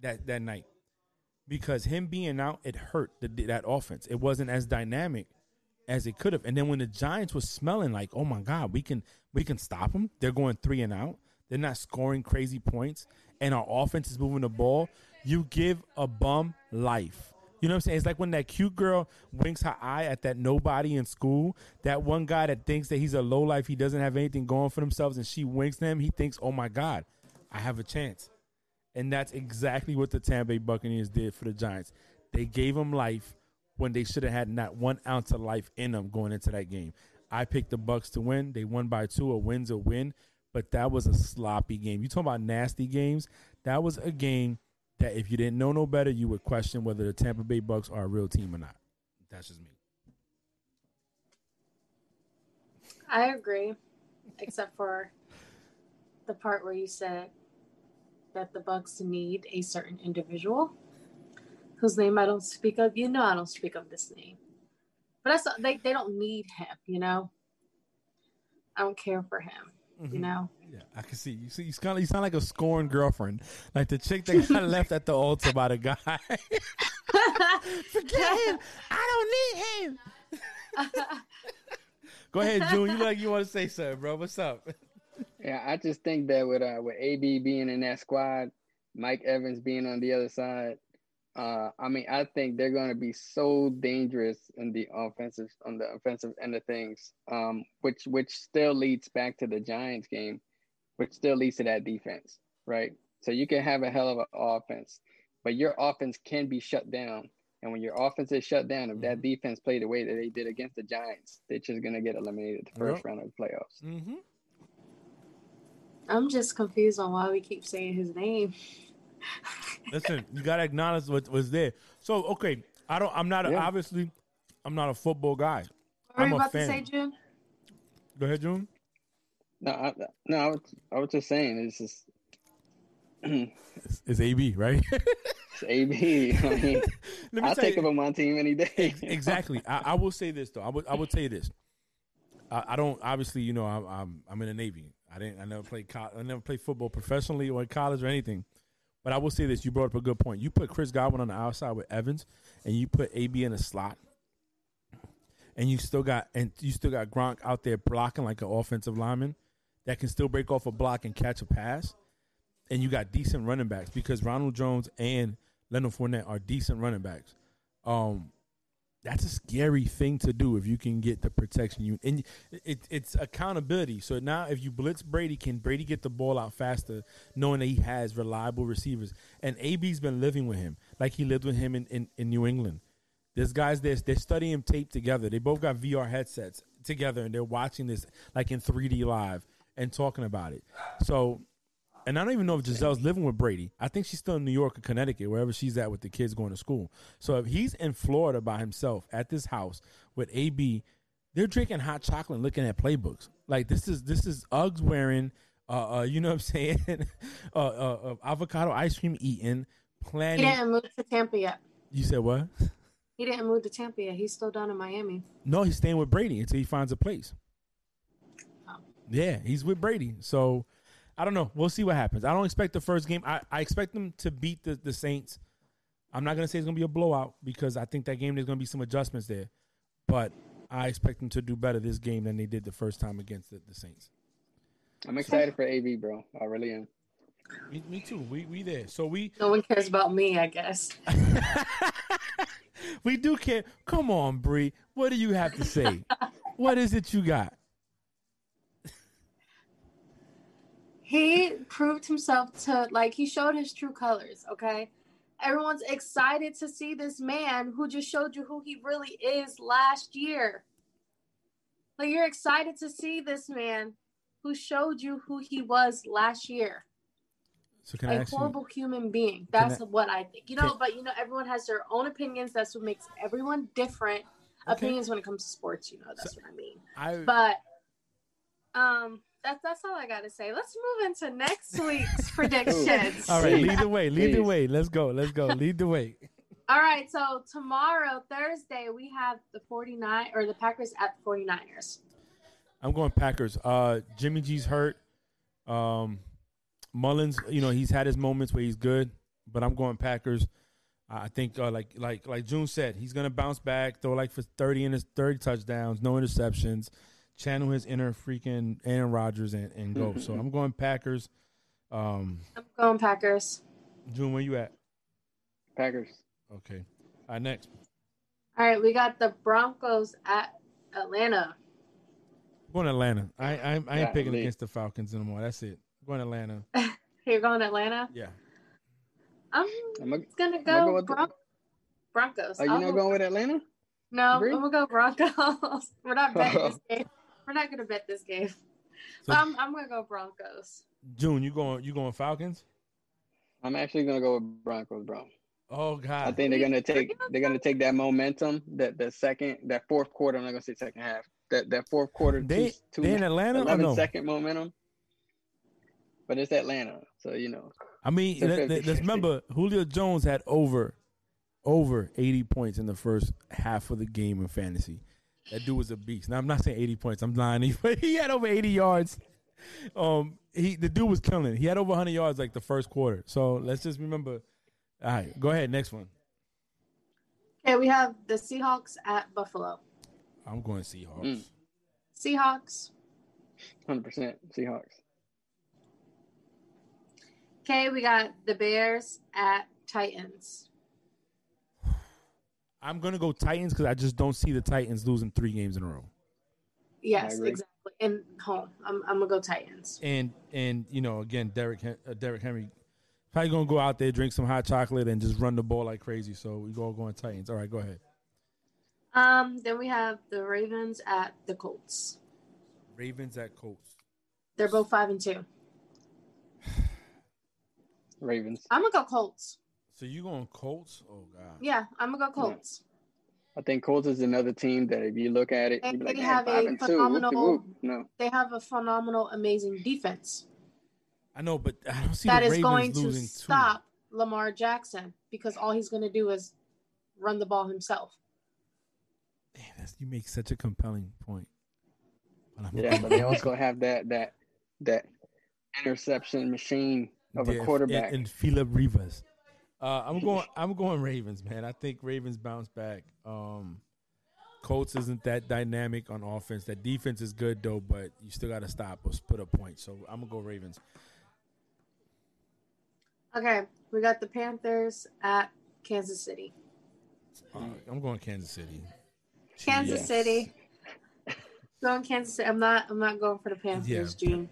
that that night, because him being out it hurt the, that offense. It wasn't as dynamic as it could have. And then when the Giants were smelling like, oh my God, we can we can stop them. They're going three and out. They're not scoring crazy points, and our offense is moving the ball. You give a bum life. You know what I'm saying? It's like when that cute girl winks her eye at that nobody in school, that one guy that thinks that he's a low life, he doesn't have anything going for themselves, and she winks them, he thinks, oh my God, I have a chance. And that's exactly what the Tampa Bay Buccaneers did for the Giants. They gave them life when they should have had not one ounce of life in them going into that game. I picked the Bucks to win. They won by two. A win's a win, but that was a sloppy game. You talking about nasty games? That was a game – that if you didn't know no better, you would question whether the Tampa Bay Bucks are a real team or not. That's just me. I agree, except for the part where you said that the Bucks need a certain individual whose name I don't speak of. You know, I don't speak of this name, but that's they they don't need him. You know, I don't care for him. Mm-hmm. You know, yeah, I can see you. See, you sound, you sound like a scorned girlfriend, like the chick that got left at the altar by the guy. Forget him. I don't need him. Go ahead, June. You like you want to say something, bro? What's up? Yeah, I just think that with uh, with AB being in that squad, Mike Evans being on the other side, uh, I mean, I think they're going to be so dangerous in the offensive on the offensive end of things, um, which which still leads back to the Giants game which still leads to that defense, right? So you can have a hell of an offense, but your offense can be shut down. And when your offense is shut down, if mm-hmm. that defense played the way that they did against the Giants, they're just gonna get eliminated the first yep. round of the playoffs. Mm-hmm. I'm just confused on why we keep saying his name. Listen, you gotta acknowledge what was there. So okay, I don't. I'm not a, yeah. obviously. I'm not a football guy. Are I'm you about fan. to say, June? Go ahead, June. No, I, no, I was, I was just saying it's just it's, it's, AB, right? it's AB. I mean, I'll take him on my team any day. exactly. I, I, will say this though. I would I would say this. I, I don't obviously, you know, I'm, I'm, I'm in the Navy. I didn't. I never played. Co- I never played football professionally or in college or anything. But I will say this: you brought up a good point. You put Chris Godwin on the outside with Evans, and you put AB in a slot and you still got and you still got Gronk out there blocking like an offensive lineman that can still break off a block and catch a pass, and you got decent running backs because Ronald Jones and Leonard Fournette are decent running backs. Um, that's a scary thing to do if you can get the protection you and it, it's accountability. So now if you blitz Brady, can Brady get the ball out faster, knowing that he has reliable receivers? And AB's been living with him like he lived with him in, in, in New England. There's guys there, they're studying tape together. They both got VR headsets together and they're watching this like in 3D live and talking about it. So and I don't even know if Gisele's living with Brady. I think she's still in New York or Connecticut, wherever she's at with the kids going to school. So if he's in Florida by himself at this house with AB, they're drinking hot chocolate and looking at playbooks. Like this is this is Uggs wearing, uh, uh you know what I'm saying, uh, uh, uh, avocado ice cream eating, planning. He didn't move to Tampa yet. You said what? He didn't move to Tampa yet. He's still down in Miami. No, he's staying with Brady until he finds a place. Oh. Yeah, he's with Brady. So I don't know. We'll see what happens. I don't expect the first game. I, I expect them to beat the, the Saints. I'm not going to say it's going to be a blowout because I think that game there's going to be some adjustments there. But I expect them to do better this game than they did the first time against the, the Saints. I'm excited for AB, bro. I really am. Me, me too. We we there. So we. No one cares about me, I guess. we do care. Come on, Bree. What do you have to say? what is it you got? He proved himself to like he showed his true colors okay? Everyone's excited to see this man who just showed you who he really is last year. Like you're excited to see this man who showed you who he was last year. So can a I horrible you, human being. That's I, what i think. You know can, but you know everyone has their own opinions. That's what makes everyone different. Okay. opinions when it comes to sports you know that's so, what i mean. I, but um that's that's all I gotta say. Let's move into next week's predictions. all right, lead the way. Lead the way. Let's go. Let's go. Lead the way. All right, so tomorrow, Thursday, we have the 49 or the Packers at the 49ers. I'm going Packers. Uh Jimmy G's hurt. Um Mullens, you know, he's had his moments where he's good, but I'm going Packers. I think uh, like like like June said, he's gonna bounce back, throw like for 30 in his 30 touchdowns, no interceptions channel his inner freaking Aaron Rodgers and, and go. so I'm going Packers. Um, I'm going Packers. June, where you at? Packers. Okay. All right, next. All right, we got the Broncos at Atlanta. I'm going Atlanta. I I, I ain't yeah, picking against the Falcons anymore. That's it. I'm going Atlanta. You're going Atlanta? Yeah. I'm, I'm gonna go, go Bron- the... Broncos. Are you I'll not go... going with Atlanta? No, I'm gonna go Broncos. We're not betting this game. We're not gonna bet this game. So, I'm, I'm gonna go Broncos. June, you going? You going Falcons? I'm actually gonna go with Broncos, bro. Oh God! I think they're gonna take they're gonna take that momentum that the second that fourth quarter. I'm not gonna say second half. That that fourth quarter. They two, they in Atlanta 11 no? second momentum. But it's Atlanta, so you know. I mean, let, us remember Julio Jones had over over 80 points in the first half of the game in fantasy. That dude was a beast. Now I'm not saying 80 points. I'm lying. But he had over 80 yards. Um, he the dude was killing. It. He had over 100 yards like the first quarter. So let's just remember. All right, go ahead. Next one. Okay, we have the Seahawks at Buffalo. I'm going Seahawks. Mm. Seahawks. 100% Seahawks. Okay, we got the Bears at Titans. I'm gonna go Titans because I just don't see the Titans losing three games in a row. Yes, exactly. And home, I'm, I'm gonna go Titans. And and you know again, Derek uh, Derrick Henry probably gonna go out there, drink some hot chocolate, and just run the ball like crazy. So we go going Titans. All right, go ahead. Um, then we have the Ravens at the Colts. Ravens at Colts. They're both five and two. Ravens. I'm gonna go Colts. So you going Colts? Oh God. Yeah, I'm gonna go Colts. I think Colts is another team that if you look at it, they, like, they have a phenomenal. No. They have a phenomenal, amazing defense. I know, but I don't see that is going to stop Lamar Jackson because all he's going to do is run the ball himself. Damn, you make such a compelling point. But yeah, but they also have that that that interception machine of yeah, a quarterback and, and Philip Rivers. Uh, I'm going. I'm going Ravens, man. I think Ravens bounce back. Um, Colts isn't that dynamic on offense. That defense is good though, but you still got to stop us, put a point. So I'm gonna go Ravens. Okay, we got the Panthers at Kansas City. Uh, I'm going Kansas City. Kansas Yes. City. Going Kansas City. I'm not. I'm not going for the Panthers, Yeah. June.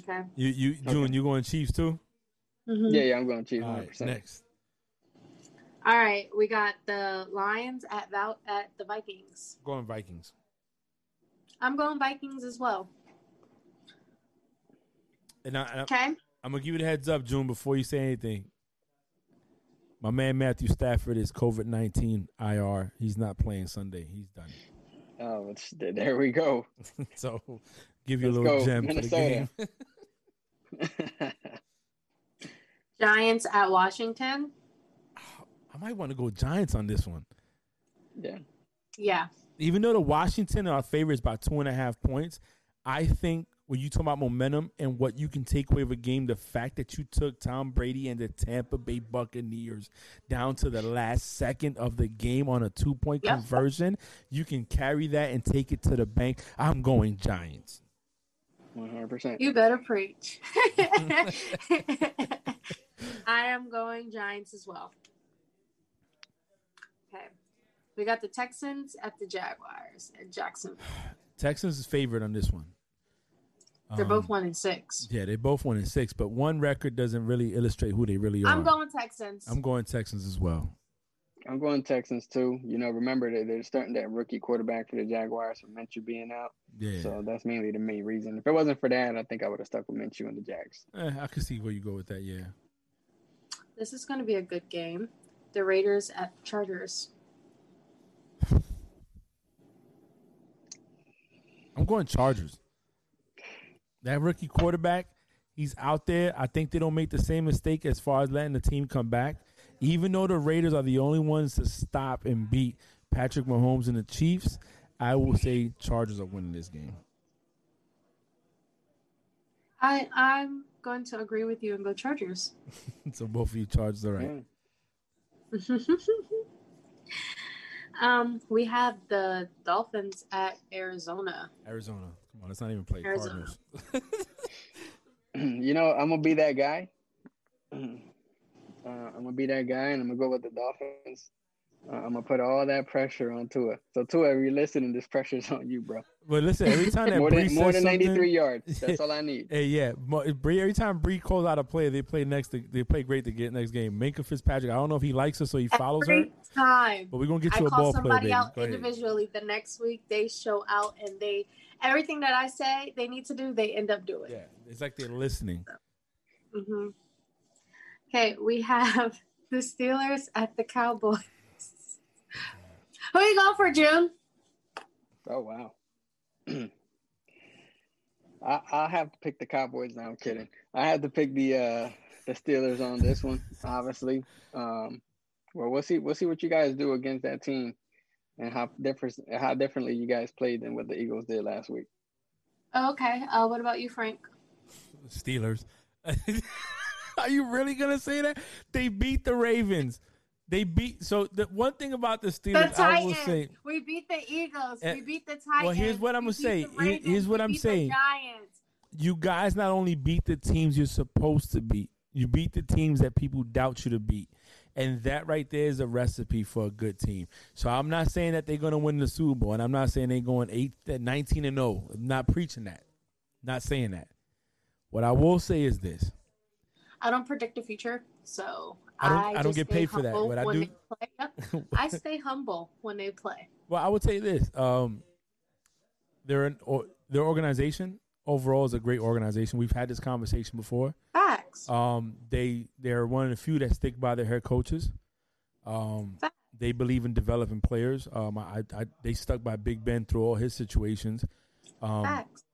Okay. You, you, June, you going Chiefs too? Mhm. Yeah, yeah, I'm going Chiefs All 100. right, percent next. All right. We got the Lions at Val- at the Vikings. Going Vikings. I'm going Vikings as well. And, I, and I, Okay. I'm gonna give you the heads up, June, before you say anything. My man Matthew Stafford is COVID nineteen IR. He's not playing Sunday. He's done. Oh, it's, there we go. so give you a Let's little go, gem Minnesota. for the game. Giants at Washington. I might want to go Giants on this one. yeah, Yeah. Even though the Washington are favorites by two and a half points, I think when you talk about momentum and what you can take away of a game, the fact that you took Tom Brady and the Tampa Bay Buccaneers down to the last second of the game on a two point Yep. conversion, you can carry that and take it to the bank. I'm going Giants. 100. percent You better preach. I am going Giants as well. Okay. We got the Texans at the Jaguars at Jacksonville. Texans is favored on this one. They're Um, both one and six. Yeah, they both one in six, but one record doesn't really illustrate who they really are. I'm going Texans. I'm going Texans as well. I'm going Texans too. You know, remember that they're starting that rookie quarterback for the Jaguars for Minshew being out. Yeah, So that's mainly the main reason. If it wasn't for that, I think I would have stuck with Minshew and the Jags. Eh, I can see where you go with that. Yeah. This is going to be a good game. The Raiders at Chargers. I'm going Chargers. That rookie quarterback, he's out there. I think they don't make the same mistake as far as letting the team come back. Even though the Raiders are the only ones to stop and beat Patrick Mahomes and the Chiefs, I will say Chargers are winning this game. I I'm going to agree with you and go Chargers. so both of you Chargers the right. Um, we have the Dolphins at Arizona. Arizona. Come on, let's not even play Arizona. Cardinals. you know, I'm gonna be that guy. Uh, I'm gonna be that guy, and I'm gonna go with the Dolphins. Uh, I'm gonna put all that pressure on Tua. So Tua, if you're listening, this pressure's on you, bro. but listen, every time that more Bree than more than 93 yards. That's all I need. Hey, yeah. Mo- Bree, every time Bree calls out a play, they play next. To, they play great to get next game. Minkah Fitzpatrick. I don't know if he likes her, so he follows her. Time But we're gonna get I you a call ball player, somebody baby. out Go individually, the next week they show out and they everything that I say they need to do, they end up doing. Yeah, it's like they're listening. hmm Okay, we have the Steelers at the Cowboys. Who you going for, June? Oh wow. I I have to pick the Cowboys. Now I'm kidding. I have to pick the uh the Steelers on this one, obviously. Um, well, we'll see. We'll see what you guys do against that team, and how different how differently you guys played than what the Eagles did last week. Oh, okay. Uh, what about you, Frank? Steelers. Are you really gonna say that? They beat the Ravens. They beat. So the one thing about the The Steelers, I will say, we beat the Eagles. Eh, we beat the Titans. Well, here's what I'ma say. Ravens, here's what we I'm beat the saying. Giants. you guys not only beat the teams you're supposed to beat, you beat the teams that people doubt you to beat. And that right there is a recipe for a good team. So I'm not saying that they're going to win the Super Bowl, and I'm not saying they're going eight, 19 and 0. I'm not preaching that. Not saying that. What I will say is this. I don't predict the future, so I don't- I don't get paid for that. What I do- play. I stay humble when they play. Well, I would say this. Um, they're or, their organization overall is a great organization. We've had this conversation before. Facts. Um, they they're one of the few that stick by their head coaches. Um, Fact. they believe in developing players. Um, I, I they stuck by Big Ben through all his situations. Um, Facts.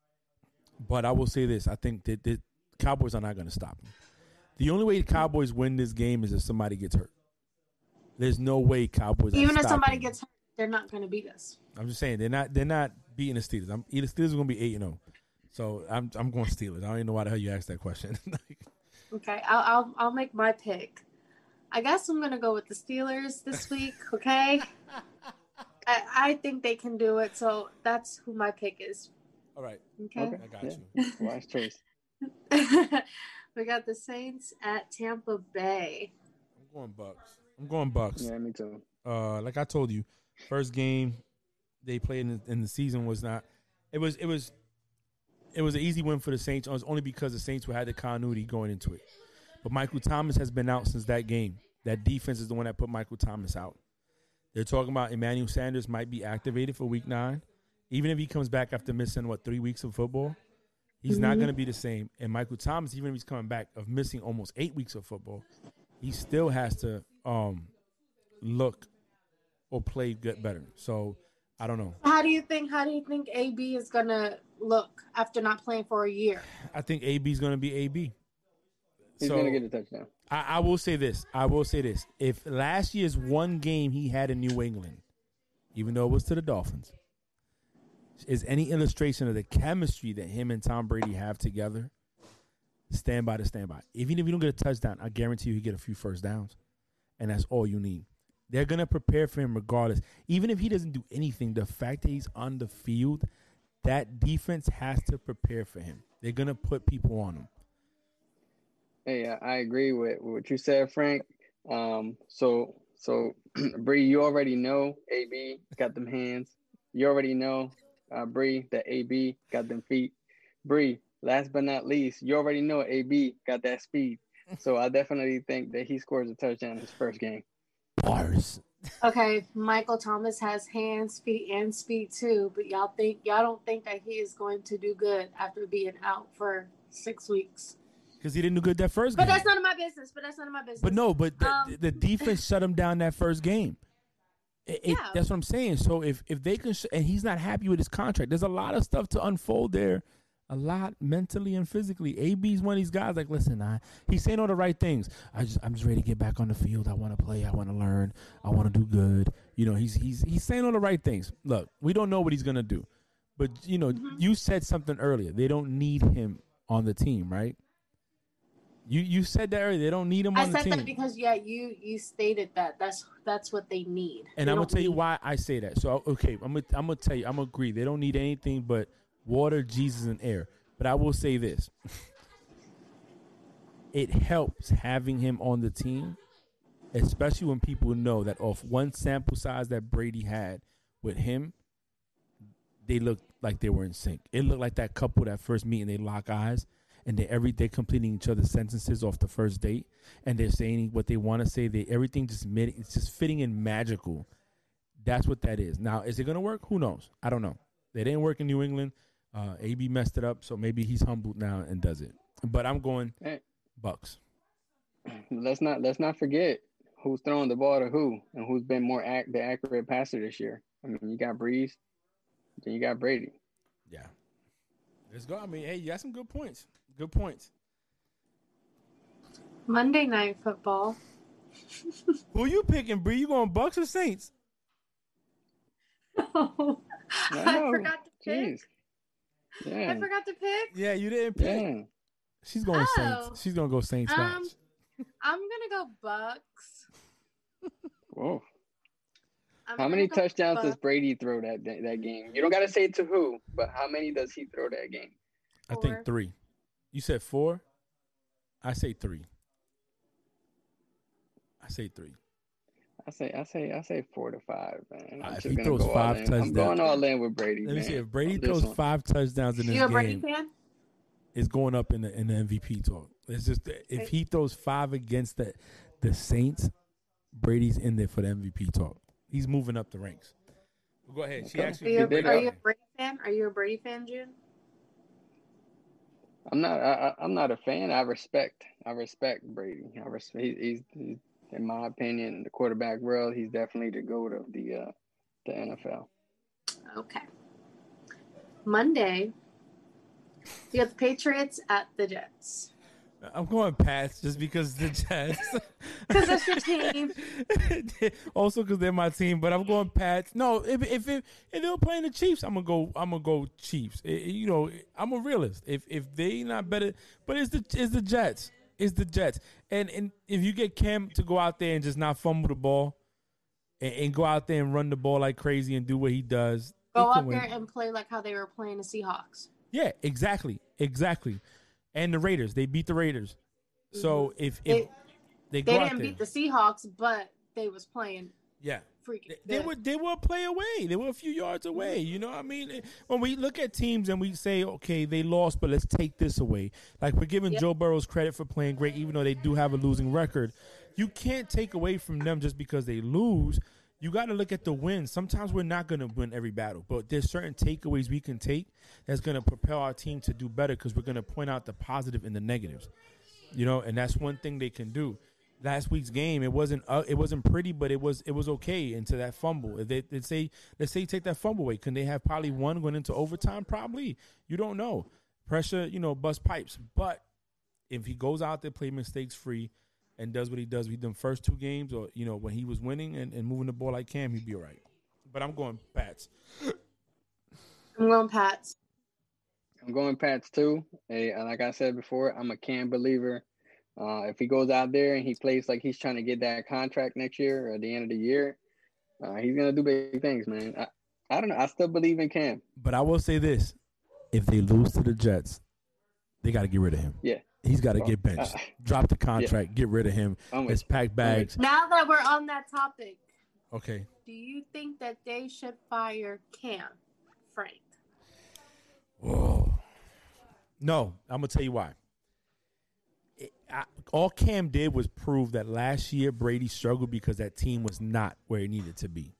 but I will say this: I think that the Cowboys are not going to stop them. The only way the Cowboys win this game is if somebody gets hurt. There's no way Cowboys. Even if somebody stopping. gets hurt, they're not going to beat us. I'm just saying they're not they're not beating the Steelers. I'm the Steelers are going to be eight and zero. So I'm I'm going Steelers. I don't even know why the hell you asked that question. Okay, I'll I'll, I'll make my pick. I guess I'm gonna go with the Steelers this week. Okay, I, I think they can do it, so that's who my pick is. all right, Okay, Okay, I got yeah. you. Wise choice. we got the Saints at Tampa Bay. I'm going Bucks. I'm going Bucks. Yeah, me too. Uh, like I told you, first game they played in the, in the season was not. It was it was it was an easy win for the Saints. It was only because the Saints had the continuity going into it. But Michael Thomas has been out since that game. That defense is the one that put Michael Thomas out. They're talking about Emmanuel Sanders might be activated for Week Nine, even if he comes back after missing what three weeks of football. He's mm-hmm. not going to be the same. And Michael Thomas, even if he's coming back of missing almost eight weeks of football, he still has to um, look or play get better. So I don't know. How do you think? How do you think AB is going to look after not playing for a year? I think AB is going to be AB. He's so, going to get a touchdown. I, I will say this. I will say this. If last year's one game he had in New England, even though it was to the Dolphins, is any illustration of the chemistry that him and Tom Brady have together, stand by to stand by. Even if you don't get a touchdown, I guarantee you he get a few first downs, and that's all you need. They're gonna prepare for him regardless. Even if he doesn't do anything, the fact that he's on the field, that defense has to prepare for him. They're gonna put people on him. Hey, I agree with what you said, Frank. Um, so so Bree, you already know AB got them hands. You already know uh, Bree, that AB got them feet. Bree, last but not least, you already know AB got that speed. So I definitely think that he scores a touchdown in his first game. Bars. Okay, Michael Thomas has hands, feet, and speed too, but y'all think y'all don't think that he is going to do good after being out for six weeks. Because he didn't do good that first but game. But that's none of my business. But that's none of my business. But no, but the, um, the defense shut him down that first game. It, yeah. that's what I'm saying. So if if they can, sh- and he's not happy with his contract, there's a lot of stuff to unfold there, a lot mentally and physically. AB's one of these guys. Like, listen, I he's saying all the right things. I just I'm just ready to get back on the field. I want to play. I want to learn. I want to do good. You know, he's he's he's saying all the right things. Look, we don't know what he's gonna do, but you know, mm-hmm. you said something earlier. They don't need him on the team, right? You you said that earlier. They don't need him I on the team. I said that because yeah, you you stated that. That's that's what they need. And they I'm gonna tell need... you why I say that. So okay, I'm gonna I'm gonna tell you. I'm gonna agree. They don't need anything but water, Jesus, and air. But I will say this: it helps having him on the team, especially when people know that off one sample size that Brady had with him, they looked like they were in sync. It looked like that couple that first meeting they lock eyes and they're every day completing each other's sentences off the first date, and they're saying what they want to say. They everything just made it's just fitting in magical. That's what that is. Now, is it gonna work? Who knows? I don't know. It didn't work in New England. Uh, AB messed it up, so maybe he's humbled now and does it. But I'm going hey, Bucks. Let's not let's not forget who's throwing the ball to who and who's been more act, the accurate passer this year. I mean, you got Brees, then you got Brady. Yeah, let's go. I mean, hey, you got some good points. Good points. Monday night football. Who you picking, Bree? You going Bucks or Saints? Oh, I forgot to pick. Yeah. I forgot to pick. Yeah, you didn't pick. Yeah. She's going oh. Saints. She's gonna go Saints. Um, I'm gonna go Bucks. Whoa. I'm how many touchdowns Bucks. does Brady throw that that game? You don't gotta say to who, but how many does he throw that game? I think three. You said four. I say three. I say three. I say I say I say four to five, man. I'm uh, if he throws five touchdowns, I'm going all in with Brady. Let me see if Brady throws five touchdowns in this you a game. Brady fan? It's going up in the in the MVP talk. It's just if he throws five against the the Saints, Brady's in there for the MVP talk. He's moving up the ranks. go ahead. She actually. Are you, are you a Brady fan? Are you a Brady fan, June? I'm not. I, am not a fan. I respect. I respect Brady. I respect. He's, he's, in my opinion, in the quarterback world, he's definitely the goat of the uh, the NFL. Okay. Monday, you got the Patriots at the Jets. I'm going Pats just because the Jets. Because that's your team. also because they're my team, but I'm going Pats. No, if if if, if they're playing the Chiefs, I'm gonna go. I'm gonna go Chiefs. It, you know, I'm a realist. If if they not better, but it's the it's the Jets. It's the Jets. And and if you get Cam to go out there and just not fumble the ball, and, and go out there and run the ball like crazy and do what he does, go out there and play like how they were playing the Seahawks. Yeah, exactly, exactly and the Raiders. They beat the Raiders. So mm-hmm. if if they, they, they didn't beat the Seahawks, but they was playing Yeah. freaking. They, they were they were a play away. They were a few yards away. You know what I mean? When we look at teams and we say, okay, they lost, but let's take this away. Like we're giving Yep. Joe Burrows credit for playing great, even though they do have a losing record. You can't take away from them just because they lose. You got to look at the wins. Sometimes we're not going to win every battle, but there's certain takeaways we can take that's going to propel our team to do better because we're going to point out the positive and the negatives. You know, and that's one thing they can do. Last week's game, it wasn't uh, it wasn't pretty, but it was it was okay into that fumble. If they, they say let's say take that fumble away, can they have probably one going into overtime? Probably. You don't know. Pressure, you know, bust pipes. But if he goes out there, play mistakes free, and does what he does, with done first two games, or you know when he was winning and, and moving the ball like Cam, he'd be all right. But I'm going Pats. I'm going Pats. I'm going Pats too. Hey, like I said before, I'm a Cam believer. Uh, if he goes out there and he plays like he's trying to get that contract next year or at the end of the year, uh, he's gonna do big things, man. I, I don't know. I still believe in Cam. But I will say this: if they lose to the Jets, they got to get rid of him. Yeah, He's got to get benched. uh, Drop the contract. Get rid of him. I'm with Let's pack bags. Now that we're on that topic, Okay. do you think that they should fire Cam, Frank? Whoa. No, I'm gonna tell you why. It- I, all Cam did was prove that last year Brady struggled because that team was not where it needed to be.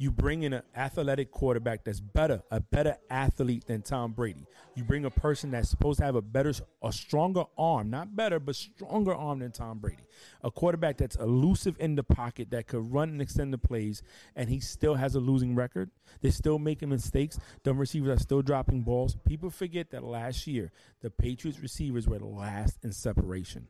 You bring in an athletic quarterback that's better, a better athlete than Tom Brady. You bring a person that's supposed to have a better, a stronger arm, not better, but stronger arm than Tom Brady. A quarterback that's elusive in the pocket that could run and extend the plays, and he still has a losing record. They're still making mistakes. The receivers are still dropping balls. People forget that last year the Patriots receivers were last in separation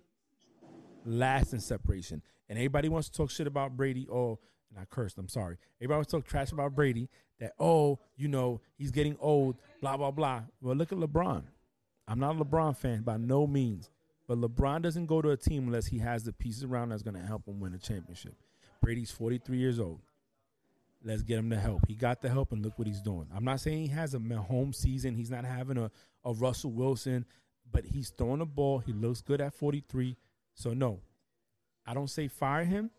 last in separation. And everybody wants to talk shit about Brady. Oh, and I cursed. I'm sorry. Everybody wants to talk trash about Brady. That oh, you know, he's getting old. Blah blah blah. Well, look at LeBron. I'm not a LeBron fan by no means, but LeBron doesn't go to a team unless he has the pieces around that's going to help him win a championship. Brady's 43 years old. Let's get him the help. He got the help, and look what he's doing. I'm not saying he has a home season. He's not having a, a Russell Wilson, but he's throwing the ball. He looks good at 43. So no, I don't say fire him.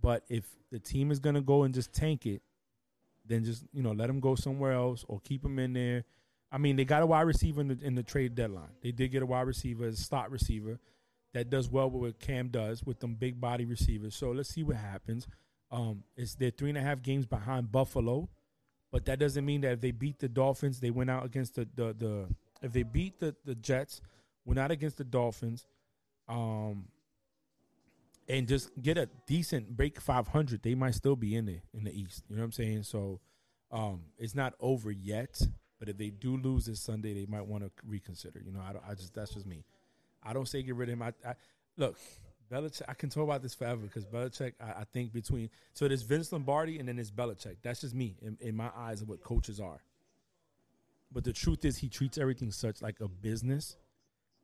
But if the team is gonna go and just tank it, then just you know let them go somewhere else or keep them in there. I mean, they got a wide receiver in the in the trade deadline. They did get a wide receiver, a slot receiver, that does well with what Cam does with them big body receivers. So let's see what happens. Um, it's they're three and a half games behind Buffalo, but that doesn't mean that if they beat the Dolphins, they went out against the the, the if they beat the the Jets, went out against the Dolphins, um, and just get a decent break 500, they might still be in there in the East. You know what I'm saying? So um, it's not over yet. But if they do lose this Sunday, they might want to reconsider. You know, I, I just that's just me. I don't say get rid of him. I, I look, Belichick. I can talk about this forever because Belichick. I, I think between so there's Vince Lombardi and then there's Belichick. That's just me in, in my eyes of what coaches are. But the truth is, he treats everything such like a business,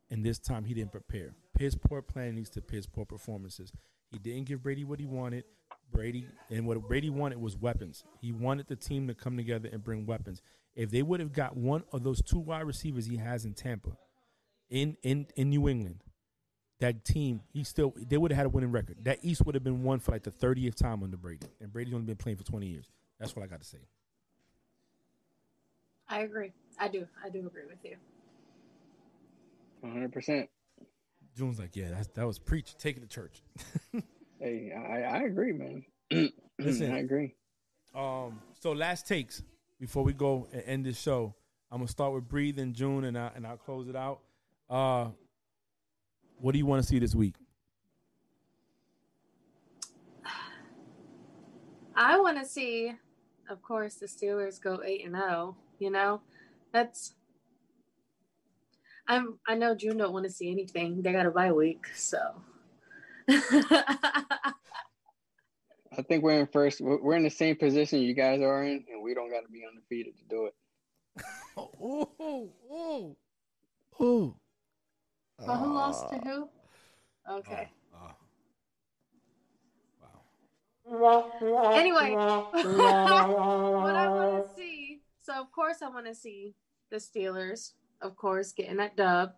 and this time he didn't prepare. Piss poor planning leads to piss poor performances. He didn't give Brady what he wanted. Brady and what Brady wanted was weapons. He wanted the team to come together and bring weapons. If they would have got one of those two wide receivers he has in Tampa, in in in New England, that team he still they would have had a winning record. That East would have been won for like the thirtieth time under Brady, and Brady's only been playing for twenty years. That's what I got to say. I agree. I do. I do agree with you. 100. percent June's like, yeah, that's, that was preach. Take it to church. Hey, I, I agree, man. Listen. I agree. Um, so last takes before we go and end this show. I'm gonna start with breathe in June, and I and I'll close it out. Uh, what do you want to see this week? I want to see, of course, the Steelers go eight and zero. You know, that's. I'm. I know June don't want to see anything. They got a bye week, so. I think we're in first. We're we're in the same position you guys are in, and we don't got to be undefeated to do it. Oh, oh, oh, oh. well, who lost to who? Okay. Uh, wow. Anyway, what I want to see. So of course I want to see the Steelers, of course, getting that dub.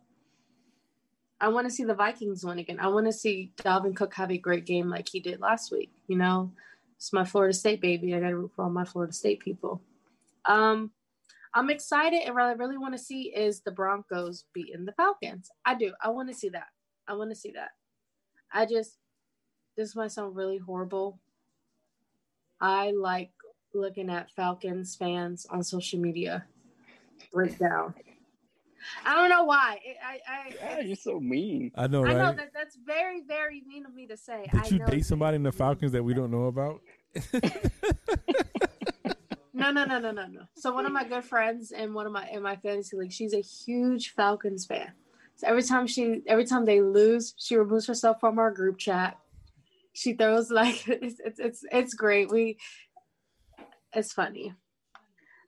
I want to see the Vikings win again. I want to see Dalvin Cook have a great game like he did last week. You know, it's my Florida State baby. I got to root for all my Florida State people. Um, I'm excited, and what I really want to see is the Broncos beating the Falcons. I do. I want to see that. I want to see that. I just, this might sound really horrible. I like looking at Falcons fans on social media break down. I don't know why. I, I, yeah, you're so mean. I know, I know that that's very, very mean of me to say. Did I you know date somebody in the Falcons that we don't know about? No, no, no, no, no, no. So one of my good friends in one of my in my fantasy league, she's a huge Falcons fan. So every time she, every time they lose, she removes herself from our group chat. She throws like it's it's it's, it's great. We, it's funny.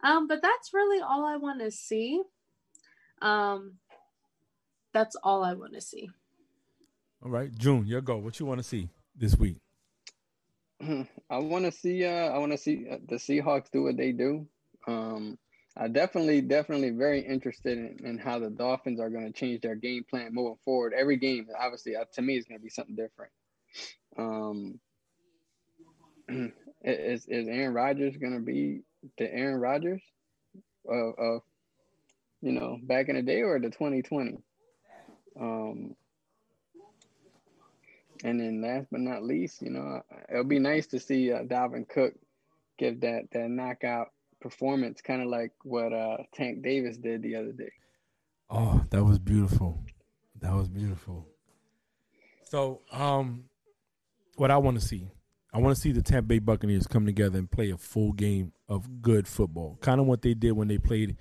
Um, but that's really all I want to see. Um, that's all I want to see. All right, June, your go. What you want to see this week? I want to see. Uh, I want to see uh, the Seahawks do what they do. Um, I definitely, definitely very interested in, in how the Dolphins are going to change their game plan moving forward. Every game, obviously, uh, to me, is going to be something different. Um, is is Aaron Rodgers going to be the Aaron Rodgers of, of you know back in the day or the 2020? Um, and then last but not least, you know, it'll be nice to see uh, Dalvin Cook give that that knockout performance, kind of like what uh, Tank Davis did the other day. Oh, that was beautiful. That was beautiful. So, um, what I want to see, I want to see the Tampa Bay Buccaneers come together and play a full game of good football. Kind of what they did when they played.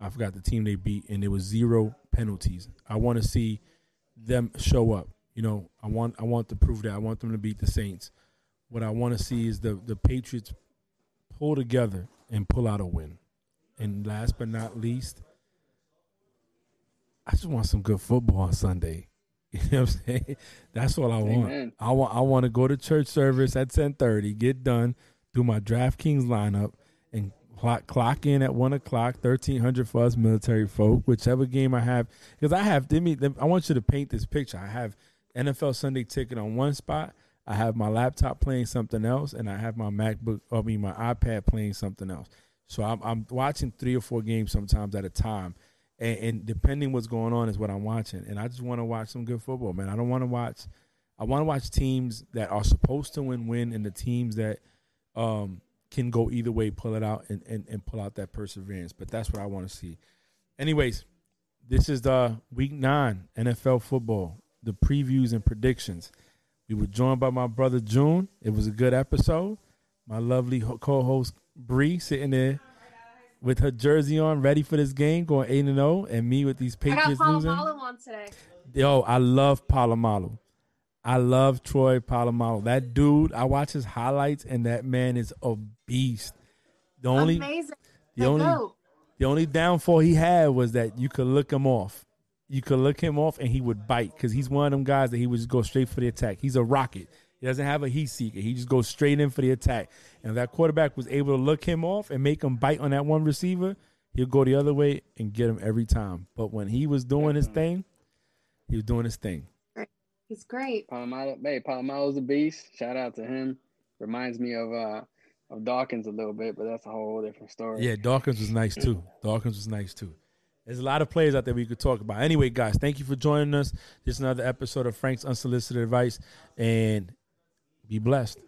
I forgot the team they beat, and there was zero penalties. I want to see them show up. You know, I want I want to prove that. I want them to beat the Saints. What I want to see is the the Patriots pull together and pull out a win. And last but not least, I just want some good football on Sunday. You know what I'm saying? That's all I want. Amen. I want I want to go to church service at 10:30, get done, do my DraftKings lineup, and clock, clock in at one o'clock, 1300 for us military folk, whichever game I have. Because I have, let me, I want you to paint this picture. I have NFL Sunday ticket on one spot. I have my laptop playing something else, and I have my MacBook, I mean my iPad playing something else. So I'm, I'm watching three or four games sometimes at a time, and, and depending what's going on is what I'm watching. And I just want to watch some good football, man. I don't want to watch. I want to watch teams that are supposed to win, win, and the teams that um, can go either way, pull it out, and, and, and pull out that perseverance. But that's what I want to see. Anyways, this is the week nine NFL football, the previews and predictions. We were joined by my brother June. It was a good episode. My lovely co-host Bree sitting there with her jersey on, ready for this game, going eight and zero, and me with these I got Patriots losing. On today. Yo, I love Polamalu. I love Troy Polamalu. That dude, I watch his highlights, and that man is a beast. The only Amazing. the The only goat. the only downfall he had was that you could look him off. You could look him off, and he would bite because he's one of them guys that he would just go straight for the attack. He's a rocket. He doesn't have a heat seeker. He just goes straight in for the attack. And if that quarterback was able to look him off and make him bite on that one receiver, he'll go the other way and get him every time. But when he was doing his mm-hmm. thing, he was doing his thing. He's great. Polamalu, hey, Polamalu's a beast. Shout out to him. Reminds me of uh of Dawkins a little bit, but that's a whole different story. Yeah, Dawkins was nice too. Dawkins was nice too. There's a lot of players out there we could talk about. Anyway, guys, thank you for joining us. This is another episode of Frank's Unsolicited Advice, and be blessed.